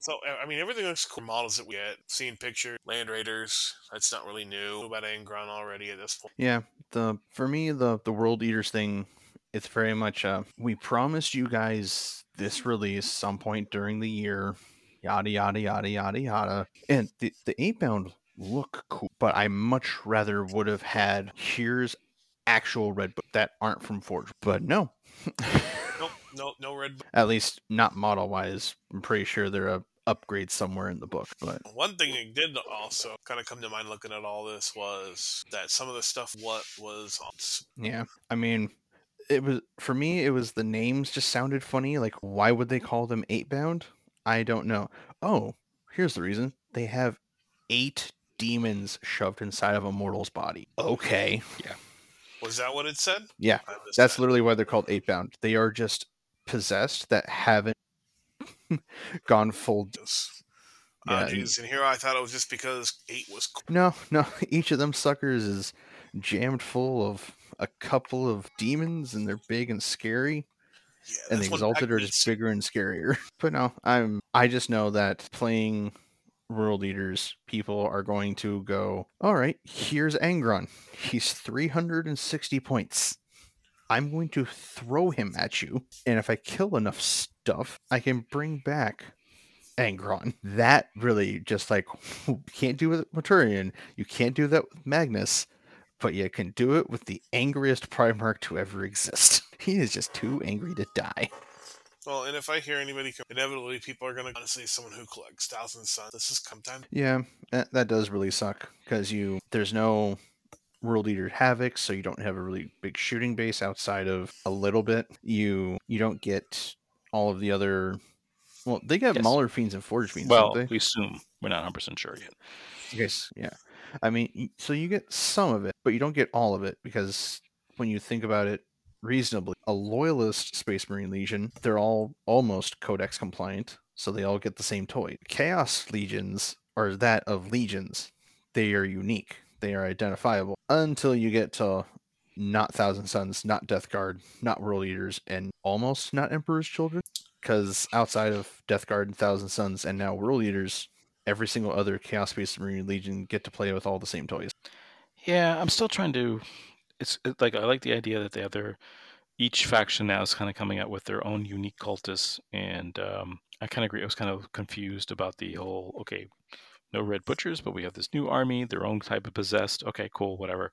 Speaker 2: So I mean, everything looks cool. Models that we get, seeing picture, Land Raiders. That's not really new. About Angron already at this point.
Speaker 3: Yeah, the for me the the World Eaters thing, it's very much uh we promised you guys this release some point during the year yada yada yada yada yada. And the the Eightbound look cool, but I much rather would have had here's actual red book that aren't from Forge. But no.
Speaker 2: nope, no, no red book.
Speaker 3: At least not model wise. I'm pretty sure they're a upgrade somewhere in the book. But
Speaker 2: one thing that did also kind of come to mind looking at all this was that some of the stuff what was
Speaker 3: on. Yeah, I mean, it was for me. It was the names just sounded funny. Like, why would they call them Eightbound? I don't know. Oh, here's the reason. They have eight demons shoved inside of a mortal's body. Okay.
Speaker 1: Yeah.
Speaker 2: Was that what it said?
Speaker 3: Yeah. That's that. literally why they're called Eightbound. They are just possessed that haven't *laughs* gone full.
Speaker 2: Yeah, uh, geez, and here I thought it was just because eight was. Cool.
Speaker 3: No, no. *laughs* Each of them suckers is jammed full of a couple of demons, and they're big and scary. Yeah, and the exalted are just bigger and scarier. *laughs* But no, I'm I just know that playing world eaters, people are going to go, all right, here's Angron. He's 360 points. I'm going to throw him at you. And if I kill enough stuff, I can bring back Angron. That really just like *laughs* you can't do with Mortarion. You can't do that with Magnus but you can do it with the angriest Primarch to ever exist. *laughs* he is just too angry to die.
Speaker 2: Well, and if I hear anybody, inevitably people are going to say someone who collects Thousand Suns. This is come time.
Speaker 3: Yeah, that, that does really suck because you there's no World Eater Havoc, so you don't have a really big shooting base outside of a little bit. You you don't get all of the other. Well, they get yes. Mauler Fiends and Forge Fiends.
Speaker 1: Well, we assume we're not 100 percent sure yet.
Speaker 3: Yes, yeah. I mean, so you get some of it, but you don't get all of it because when you think about it reasonably, a loyalist Space Marine Legion, they're all almost Codex compliant, so they all get the same toy. Chaos Legions are that of legions. They are unique. They are identifiable until you get to not Thousand Sons, not Death Guard, not World Eaters, and almost not Emperor's Children. Because outside of Death Guard and Thousand Sons, and now World Eaters, every single other Chaos Space Marine Legion get to play with all the same toys.
Speaker 1: Yeah, I'm still trying to. It's like I like the idea that the other, each faction now is kind of coming out with their own unique cultists, and um, I kind of agree. I was kind of confused about the whole. Okay, no red butchers, but we have this new army, their own type of possessed. Okay, cool, whatever.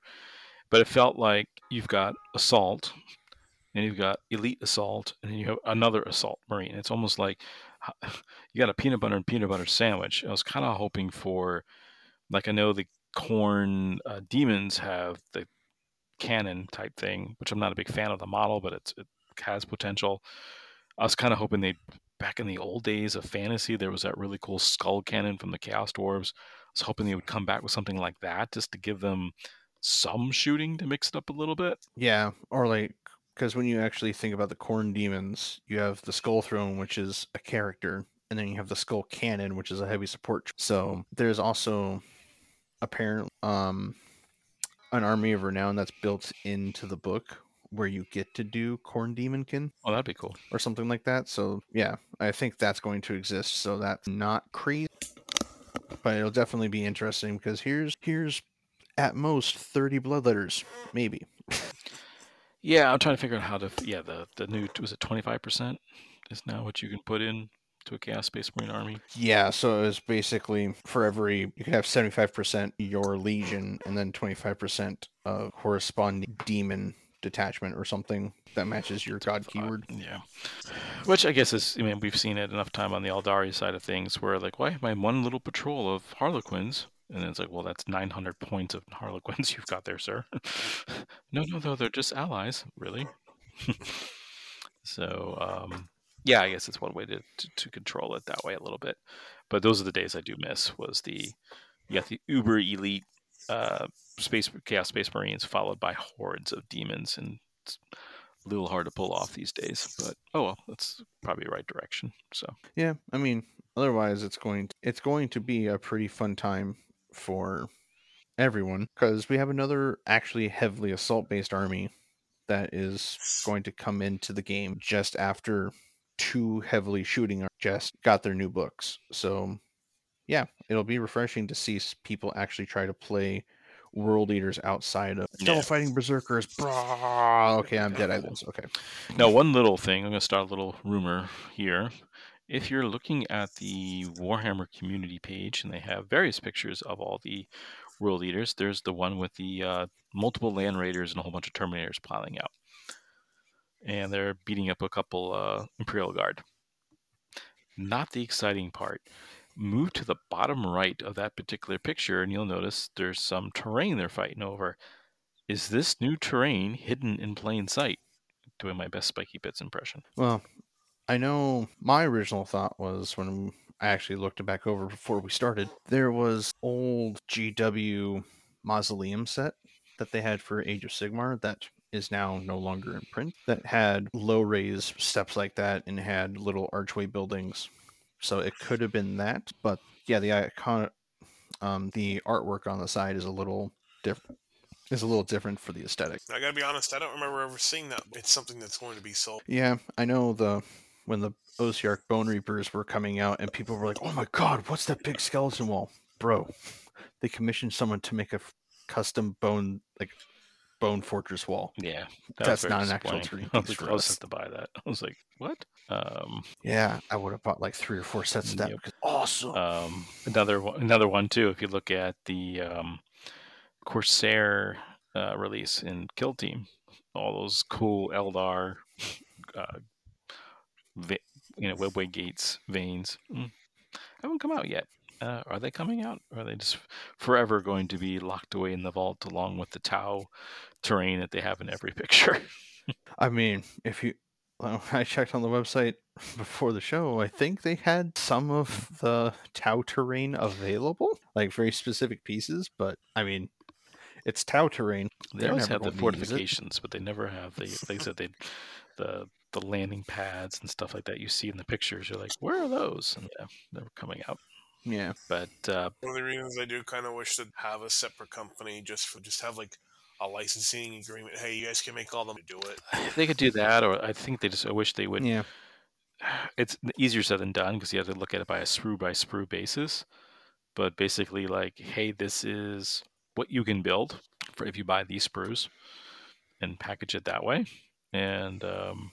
Speaker 1: But it felt like you've got assault, and you've got elite assault, and then you have another assault marine. It's almost like *laughs* you got a peanut butter and peanut butter sandwich. I was kind of hoping for, like, I know the Khorne uh, demons have the cannon type thing, which I'm not a big fan of the model, but it's, it has potential. I was kind of hoping they'd back in the old days of fantasy, there was that really cool skull cannon from the Chaos Dwarves. I was hoping they would come back with something like that just to give them some shooting to mix it up a little bit.
Speaker 3: Yeah, or like because when you actually think about the Khorne demons, you have the skull throne, which is a character, and then you have the skull cannon, which is a heavy support. So there's also apparently um, an army of renown that's built into the book where you get to do Khorne Demonkin.
Speaker 1: Oh, that'd be cool.
Speaker 3: Or something like that. So yeah, I think that's going to exist. So that's not crazy. But it'll definitely be interesting because here's here's at most 30 bloodletters, maybe.
Speaker 1: yeah, I'm trying to figure out how to yeah, the the new was it 25% is now what you can put in to a Chaos Space Marine army.
Speaker 3: Yeah, so it's basically for every you can have 75% your legion and then 25% of uh, corresponding demon detachment or something that matches your god keyword.
Speaker 1: Yeah. Which I guess is, I mean, we've seen it enough time on the Aeldari side of things where, like, why am I one little patrol of Harlequins? And it's like, well, that's 900 points of Harlequins *laughs* you've got there, sir. *laughs* no, no, no, they're just allies, really. *laughs* so, um, yeah, I guess it's one way to, to, to control it that way a little bit. But those are the days I do miss. Was the you got the uber elite uh, space chaos space marines followed by hordes of demons, and it's a little hard to pull off these days. But oh well, that's probably the right direction. So
Speaker 3: yeah, I mean, otherwise it's going to, it's going to be a pretty fun time for everyone because we have another actually heavily assault based army that is going to come into the game just after two heavily shooting just got their new books. So yeah, it'll be refreshing to see people actually try to play world eaters outside of still yeah. fighting berserkers. Blah. Okay, I'm dead. I *laughs* lose. Okay.
Speaker 1: Now, one little thing. I'm going to start a little rumor here. If you're looking at the Warhammer community page, and they have various pictures of all the world eaters, there's the one with the uh, multiple land raiders and a whole bunch of terminators piling out and they're beating up a couple uh, Imperial Guard. Not the exciting part. Move to the bottom right of that particular picture, and you'll notice there's some terrain they're fighting over. Is this new terrain hidden in plain sight? Doing my best Spiky Bits impression.
Speaker 3: Well, I know my original thought was when I actually looked it back over before we started, there was old GW mausoleum set that they had for Age of Sigmar that is now no longer in print that had low raised steps like that and had little archway buildings. So it could have been that, but yeah, the icon, um, the artwork on the side is a little different. Is a little different for the aesthetic.
Speaker 2: I gotta be honest, I don't remember ever seeing that. It's something that's going to be sold.
Speaker 3: Yeah, I know the when the Ossiarch Bonereapers were coming out, and people were like, "Oh my god, what's that big skeleton wall, bro?" They commissioned someone to make a custom bone like Bone Fortress wall.
Speaker 1: Yeah,
Speaker 3: that that's not an actual tree. *laughs*
Speaker 1: I was close to buy that. *laughs* I was like, what? Um,
Speaker 3: yeah, I would have bought like three or four sets of that. Yep. Awesome.
Speaker 1: Um, another one, another one too. If you look at the um, Corsair uh, release in Kill Team, all those cool Eldar, uh, you know, webway gates, veins, mm, haven't come out yet. Uh, are they coming out? Or are they just forever going to be locked away in the vault along with the Tau terrain that they have in every *laughs* picture?
Speaker 3: I mean, if you, well, *laughs* I checked on the website *laughs* before the show. I think they had some of the Tau terrain available, like very specific pieces. But I mean, it's Tau terrain.
Speaker 1: They always have the fortifications, but they never have the. I said, they the the landing pads and stuff like that you see in the pictures. You're like, where are those? And yeah, they're coming out.
Speaker 3: Yeah,
Speaker 1: but uh,
Speaker 2: one of the reasons I do kind of wish to have a separate company just for just have like a licensing agreement. Hey, you guys can make all them do it.
Speaker 1: They could do that, or I think they just. I wish they would.
Speaker 3: Yeah,
Speaker 1: it's easier said than done because you have to look at it by a sprue by sprue basis. But basically, like, hey, this is what you can build for if you buy these sprues, and package it that way, and um,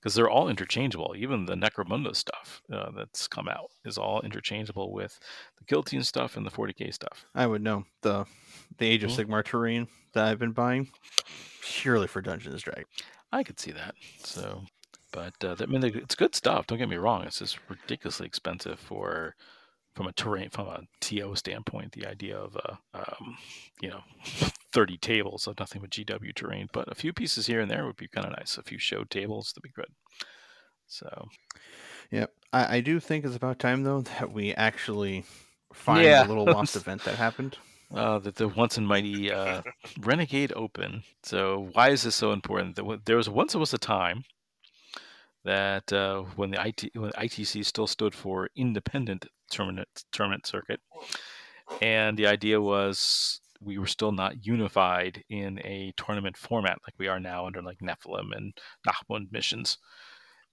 Speaker 1: because they're all interchangeable. Even the Necromunda stuff uh, that's come out is all interchangeable with the Team stuff and the 40k stuff.
Speaker 3: I would know the the Age of. Sigmar terrain that I've been buying purely for Dungeons Dragons.
Speaker 1: I could see that. So, but uh, I mean, it's good stuff. Don't get me wrong. It's just ridiculously expensive for from a terrain from a TO standpoint. The idea of a um, you know *laughs* 30 tables of nothing but GW terrain, but a few pieces here and there would be kind of nice. A few show tables, that'd be good. So,
Speaker 3: yep, I, I do think it's about time though that we actually find yeah. the little *laughs* lost event that happened.
Speaker 1: Uh, the, the once and mighty uh, *laughs* Renegade Open. So why is this so important? There was once was a time that uh, when the IT when ITC still stood for Independent Tournament Tournament Circuit, and the idea was we were still not unified in a tournament format like we are now under like Nephilim and Nachmund missions.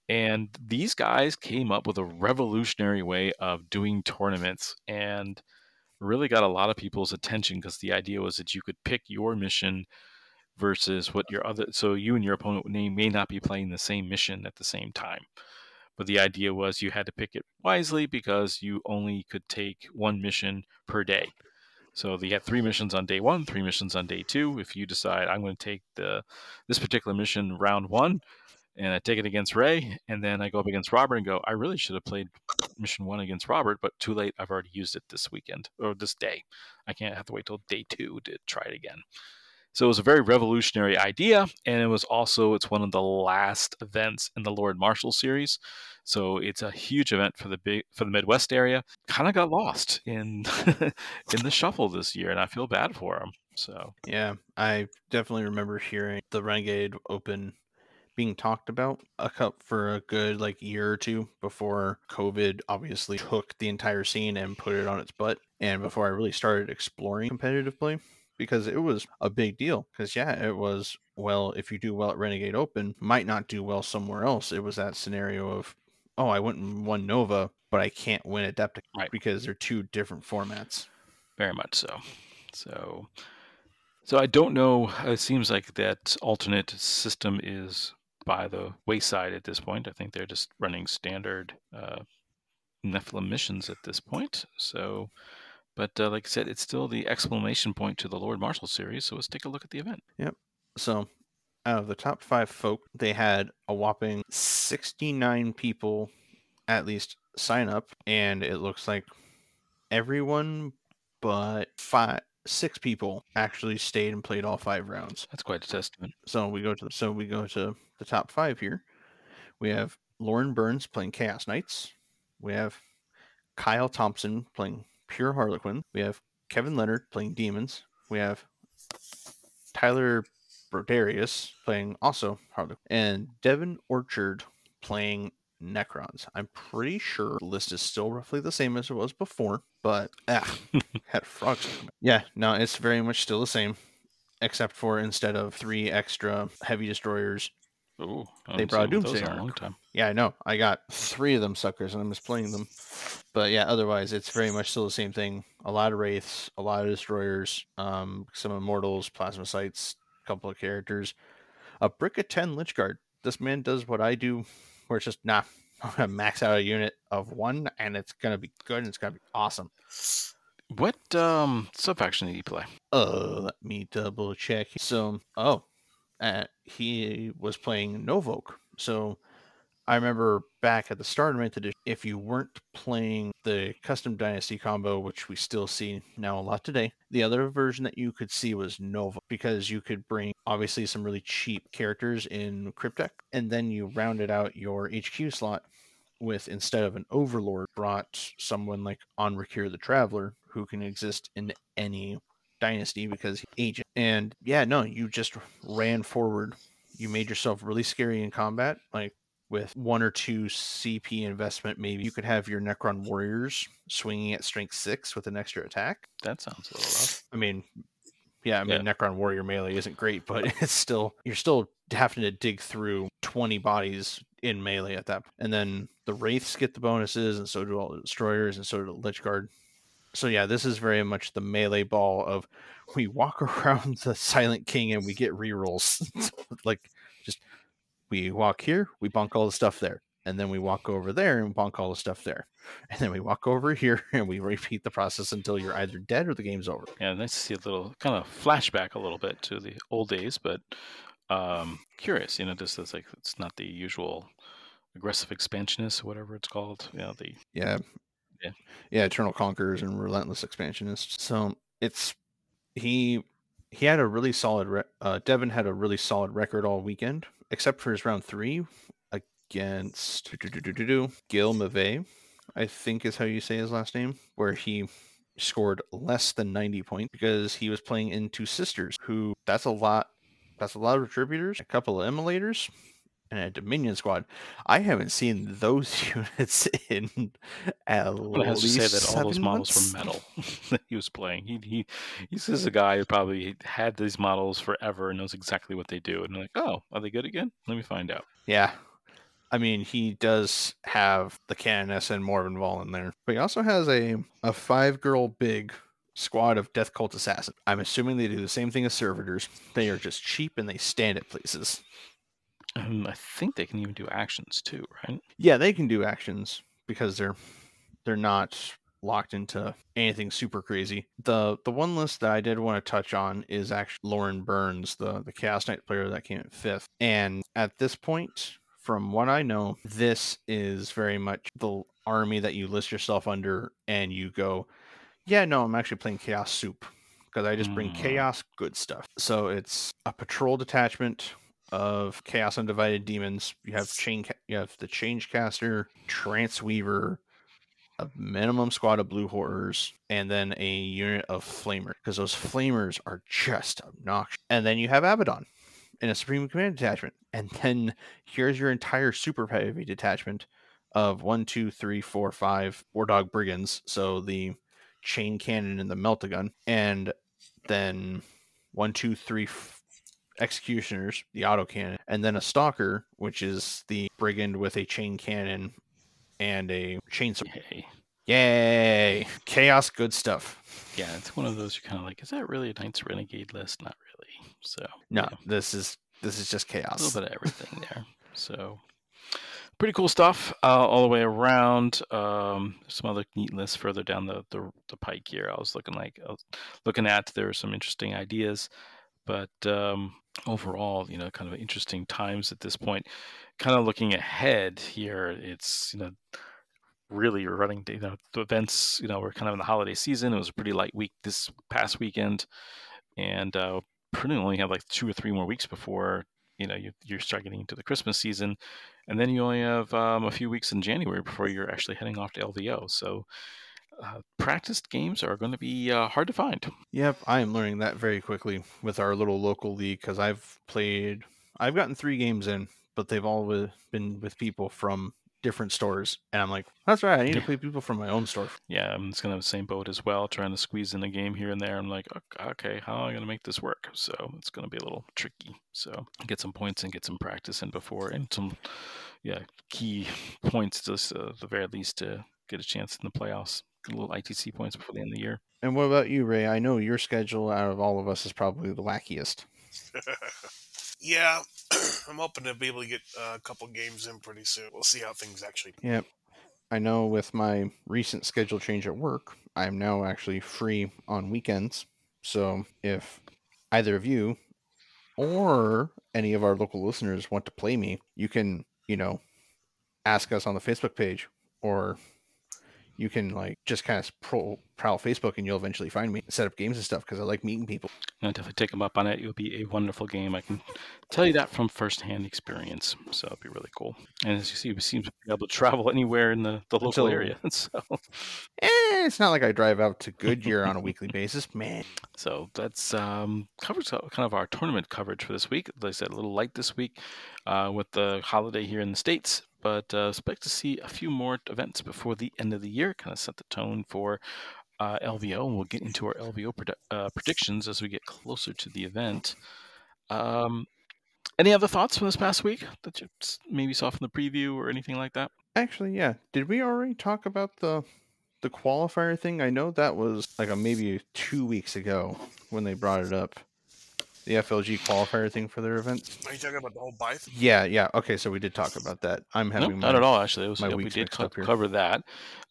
Speaker 1: And these guys came up with a revolutionary way of doing tournaments and really got a lot of people's attention because the idea was that you could pick your mission versus what your other so you and your opponent may not be playing the same mission at the same time. But the idea was you had to pick it wisely because you only could take one mission per day. So you had three missions on day one three missions on day two. If you decide i'm going to take the this particular mission round one and i take it against ray and then i go up against robert and go i really should have played mission one against robert but too late. I've already used it this weekend or this day. I can't have to wait till day two to try it again so it was a very revolutionary idea, and it was also it's one of the last events in the Lord Marshall series. So it's a huge event for the big for the Midwest area. Kind of got lost in *laughs* in the shuffle this year, and I feel bad for them. So
Speaker 3: yeah, I definitely remember hearing the Renegade Open being talked about a cup for a good like year or two before COVID obviously took the entire scene and put it on its butt. And before I really started exploring competitive play, because it was a big deal. Because yeah, it was well, if you do well at Renegade Open, might not do well somewhere else. It was that scenario of, oh, I went and won Nova, but I can't win Adepticon right. because they're two different formats.
Speaker 1: Very much so. So, so I don't know. It seems like that alternate system is by the wayside at this point. I think they're just running standard uh, Nephilim missions at this point. So but uh, like I said, it's still the exclamation point to the Lord Marshall series. So let's take a look at the event.
Speaker 3: Yep. So out of the top five folk, they had a whopping 69 people at least sign up. And it looks like everyone but five, six people actually stayed and played all five rounds.
Speaker 1: That's quite a testament.
Speaker 3: So we go to so we go to the top five here. We have Lauren Burns playing Chaos Knights. We have Kyle Thompson playing pure Harlequin. We have Kevin Leonard playing demons. We have Tyler Broderius playing also Harlequin, and Devin Orchard playing Necrons. I'm pretty sure the list is still roughly the same as it was before, but ah, *laughs* had frogs. Yeah, no, it's very much still the same, except for instead of three extra heavy destroyers,
Speaker 1: Ooh,
Speaker 3: they brought Doomsday a long time. Yeah, I know. I got three of them suckers, and I'm just playing them. But yeah, otherwise, it's very much still the same thing. A lot of wraiths, a lot of destroyers, um, some immortals, plasmacytes, a couple of characters, a brick of ten Lychguard. This man does what I do, where it's just nah. *laughs* I'm gonna max out a unit of one, and it's gonna be good, and it's gonna be awesome.
Speaker 1: What um sub faction did you play?
Speaker 3: Uh, let me double check. So, oh, uh, he was playing Novokh. So I remember back at the start of Edition, if you weren't playing the custom Dynasty combo, which we still see now a lot today, the other version that you could see was Nova because you could bring obviously some really cheap characters in Cryptek, and then you rounded out your HQ slot with instead of an Overlord, brought someone like Anrakyr the Traveler who can exist in any dynasty because agent. And yeah, no, you just ran forward. You made yourself really scary in combat, like with one or two CP investment, maybe you could have your Necron warriors swinging at strength six with an extra attack.
Speaker 1: That sounds a little rough.
Speaker 3: I mean, yeah, I mean, yeah. Necron warrior melee isn't great, but *laughs* it's still you're still having to dig through 20 bodies in melee at that. And then the wraiths get the bonuses, and so do all the destroyers, and so do the Lychguard so yeah, this is very much the melee ball of *laughs* we walk *laughs* around the Silent King and we get rerolls. *laughs* like just we walk here, we bunk all the stuff there, and then we walk over there and bunk all the stuff there, and then we walk over here and we repeat the process until you're either dead or the game's over.
Speaker 1: Yeah, nice to see a little kind of flashback a little bit to the old days, but um curious, you know, just as like it's not the usual aggressive expansionist, whatever it's called. You know, the
Speaker 3: yeah, yeah, yeah, Eternal Conquerors and Relentless Expansionists. So it's he he had a really solid. Re- uh, Devin had a really solid record all weekend, except for his round three against Gil Mave, I think is how you say his last name, where he scored less than 90 points because he was playing into Sisters, who that's a lot. That's a lot of retributors, a couple of immolators, and a Dominion squad. I haven't seen those *laughs* units in at
Speaker 1: I
Speaker 3: least
Speaker 1: to say that all those models
Speaker 3: months.
Speaker 1: were metal *laughs* that he was playing. He he he's just a guy who probably had these models forever and knows exactly what they do. And like, oh, are they good again? Let me find out.
Speaker 3: Yeah. I mean, he does have the Canoness and Morvenn Vahl in there, but he also has a a five girl big squad of Death Cult assassins. I'm assuming they do the same thing as servitors. They are just cheap and they stand at places.
Speaker 1: Um, I think they can even do actions too, right?
Speaker 3: Yeah, they can do actions because they're they're not locked into anything super crazy. The the one list that I did want to touch on is actually Lauren Burns, the the Chaos Knight player that came in fifth. And at this point, from what I know, this is very much the army that you list yourself under and you go, yeah, no, I'm actually playing Chaos Soup because I just bring
Speaker 1: Mm.
Speaker 3: chaos good stuff. So it's a patrol detachment of chaos undivided demons. You have chain, you have the Changecaster, trance weaver, a minimum squad of blue horrors, and then a unit of flamer because those flamers are just obnoxious. And then you have Abaddon in a supreme command detachment, and then here's your entire super heavy detachment of one, two, three, four, five war dog brigands. So the chain cannon and the meltagun, and then one, two, three f- executioners, the autocannon, and then a stalker, which is the brigand with a chain cannon and a chainsaw.
Speaker 1: Yay.
Speaker 3: Yay! Chaos, good stuff.
Speaker 1: Yeah, it's one of those you're kind of like, is that really a Knights Renegade list? Not really. So
Speaker 3: No,
Speaker 1: yeah,
Speaker 3: this is this is just chaos.
Speaker 1: a little bit of everything there. So pretty cool stuff uh, all the way around. Um, some other neat lists further down the, the the pike here. I was looking like I was looking at. There were some interesting ideas, but um, overall, you know, kind of interesting times at this point. Kind of looking ahead here, it's you know really running you know the events you know we're kind of in the holiday season. It was a pretty light week this past weekend. And uh pretty only have like two or three more weeks before you know you, you start getting into the christmas season. And then you only have um, a few weeks in january before you're actually heading off to lvo so uh, practiced games are going to be uh, hard to find.
Speaker 3: Yep, I am learning that very quickly with our little local league because I've played, I've gotten three games in, but they've all been with people from different stores, and I'm like, that's right, I need to play people from my own store.
Speaker 1: yeah i'm just going to have the same boat as well trying to squeeze in a game here and there. I'm like "Ok- okay how am i going to make this work? So it's going to be a little tricky. So get some points and get some practice in before and some yeah key points just uh, the very least to get a chance in the playoffs a little itc points before the end of the year
Speaker 3: And what about you, Ray? I know your schedule out of all of us is probably the wackiest. *laughs*
Speaker 2: yeah, *clears throat* I'm hoping to be able to get uh, a couple games in pretty soon. We'll see how things actually.
Speaker 3: Yep. I know with my recent schedule change at work, I'm now actually free on weekends. So if either of you or any of our local listeners want to play me, you can, you know, ask us on the Facebook page or you can like just kind of pro- prowl Facebook and you'll eventually find me, set up games and stuff because I like meeting people.
Speaker 1: and definitely take them up on it. It'll be a wonderful game. I can tell you that from firsthand experience. So it'll be really cool. And as you see, we seem to be able to travel *laughs* anywhere in the, the local
Speaker 3: Until-
Speaker 1: area. *laughs* So
Speaker 3: Eh, it's not like I drive out to Goodyear on a *laughs* weekly basis, man.
Speaker 1: So that's um, covers uh, kind of our tournament coverage for this week. Like I said, a little light this week uh, with the holiday here in the States, but uh, expect to see a few more events before the end of the year, kind of set the tone for uh, LVO. And we'll get into our LVO uh, predictions as we get closer to the event. Um, any other thoughts from this past week that you maybe saw from the preview or anything like that?
Speaker 3: Actually, yeah. Did we already talk about the the qualifier thing? I know that was like a maybe two weeks ago when they brought it up. The FLG qualifier thing for their events.
Speaker 2: Are you talking about the whole buy thing?
Speaker 3: Yeah, yeah. Okay, so we did talk about that. I'm
Speaker 1: No,
Speaker 3: having
Speaker 1: not
Speaker 3: my-
Speaker 1: at all. Actually, it was,
Speaker 3: my
Speaker 1: yeah, we did co- cover that.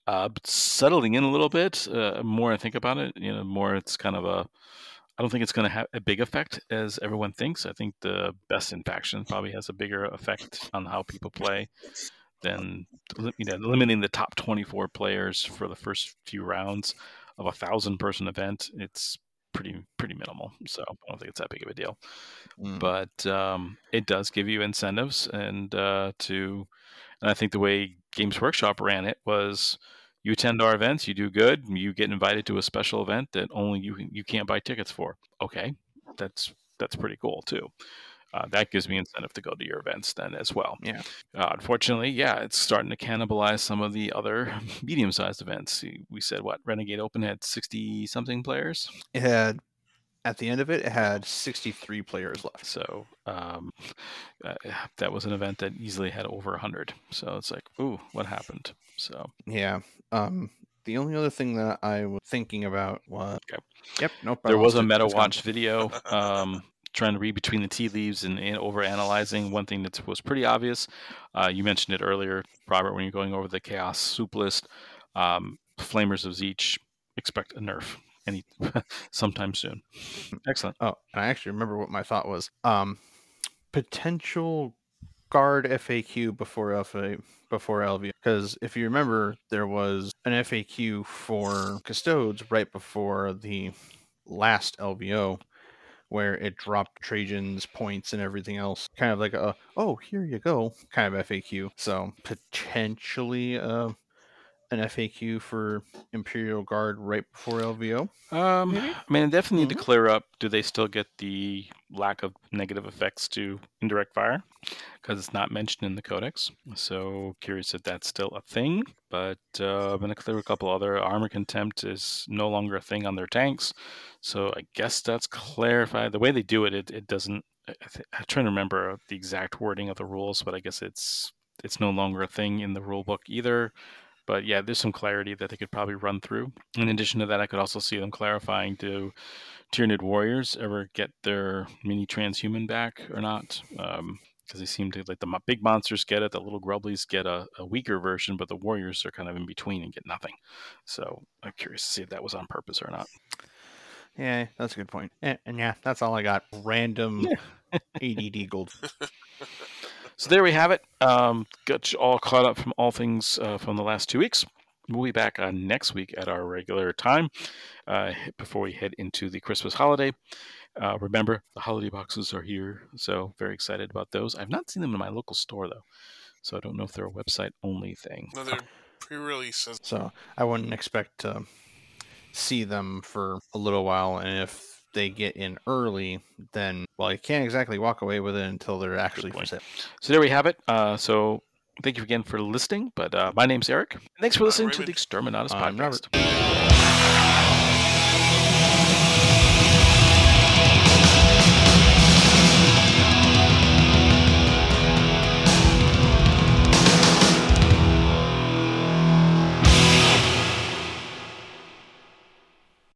Speaker 1: Uh, but settling in a little bit, uh, more I think about it, you know, more it's kind of a. I don't think it's going to have a big effect as everyone thinks. I think the best in faction probably has a bigger effect on how people play than you know limiting the top 24 players for the first few rounds of a thousand person event. It's pretty pretty minimal. So I don't think it's that big of a deal.
Speaker 3: Mm.
Speaker 1: But um, it does give you incentives, and uh, to and I think the way Games Workshop ran it was you attend our events, you do good, you get invited to a special event that only you you can't buy tickets for. Okay, that's that's pretty cool too. Uh, that gives me incentive to go to your events then as well.
Speaker 3: Yeah.
Speaker 1: Uh, unfortunately, yeah, it's starting to cannibalize some of the other *laughs* medium-sized events. We said what Renegade Open had sixty something players.
Speaker 3: It had at the end of it, it had 63 players left.
Speaker 1: So um, uh, that was an event that easily had over 100. So it's like, ooh, what happened? So
Speaker 3: yeah. Um, the only other thing that I was thinking about was,
Speaker 1: okay.
Speaker 3: yep, nope.
Speaker 1: There was a Meta Watch video um, trying to read between the tea leaves and, and over analyzing. One thing that was pretty obvious, uh, you mentioned it earlier, Robert, when you're going over the Chaos soup list. Um, Flamers of Tzeentch expect a nerf any *laughs* sometime soon. Excellent.
Speaker 3: Oh, and I actually remember what my thought was. Um, potential guard FAQ before FA before LV because if you remember, there was an FAQ for custodes right before the last LVO where it dropped Trajan's points and everything else. Kind of like a oh here you go kind of FAQ. So potentially uh an FAQ for Imperial Guard right before LVO?
Speaker 1: Um, Maybe? I mean, I definitely need mm-hmm. to clear up. Do they still get the lack of negative effects to indirect fire? Because it's not mentioned in the codex. So curious if that's still a thing. But uh, I'm going to clear a couple other. Armor contempt is no longer a thing on their tanks. So I guess that's clarified. The way they do it, it, it doesn't. I th- I'm trying to remember the exact wording of the rules, but I guess it's it's no longer a thing in the rule book either. But yeah, there's some clarity that they could probably run through. In addition to that, I could also see them clarifying do Tyranid warriors ever get their mini transhuman back or not? Because um, they seem to like the big monsters get it, the little grublies get a, a, weaker version, but the warriors are kind of in between and get nothing. So I'm curious to see if that was on purpose or not.
Speaker 3: Yeah, that's a good point. And, and yeah, that's all I got. Random yeah. ADD gold. *laughs*
Speaker 1: So there we have it. Um, got you all caught up from all things uh, from the last two weeks. We'll be back uh, next week at our regular time uh, before we head into the Christmas holiday. Uh, remember, the holiday boxes are here, so very excited about those. I've not seen them in my local store though, so I don't know if they're a website only thing.
Speaker 2: No, they're pre-releases.
Speaker 3: So I wouldn't expect to see them for a little while, and if they get in early, then well, you can't exactly walk away with it until they're actually for sale.
Speaker 1: So there we have it. Uh, so thank you again for listening. But uh, my name's Eric. Thanks for listening to the Exterminatus podcast.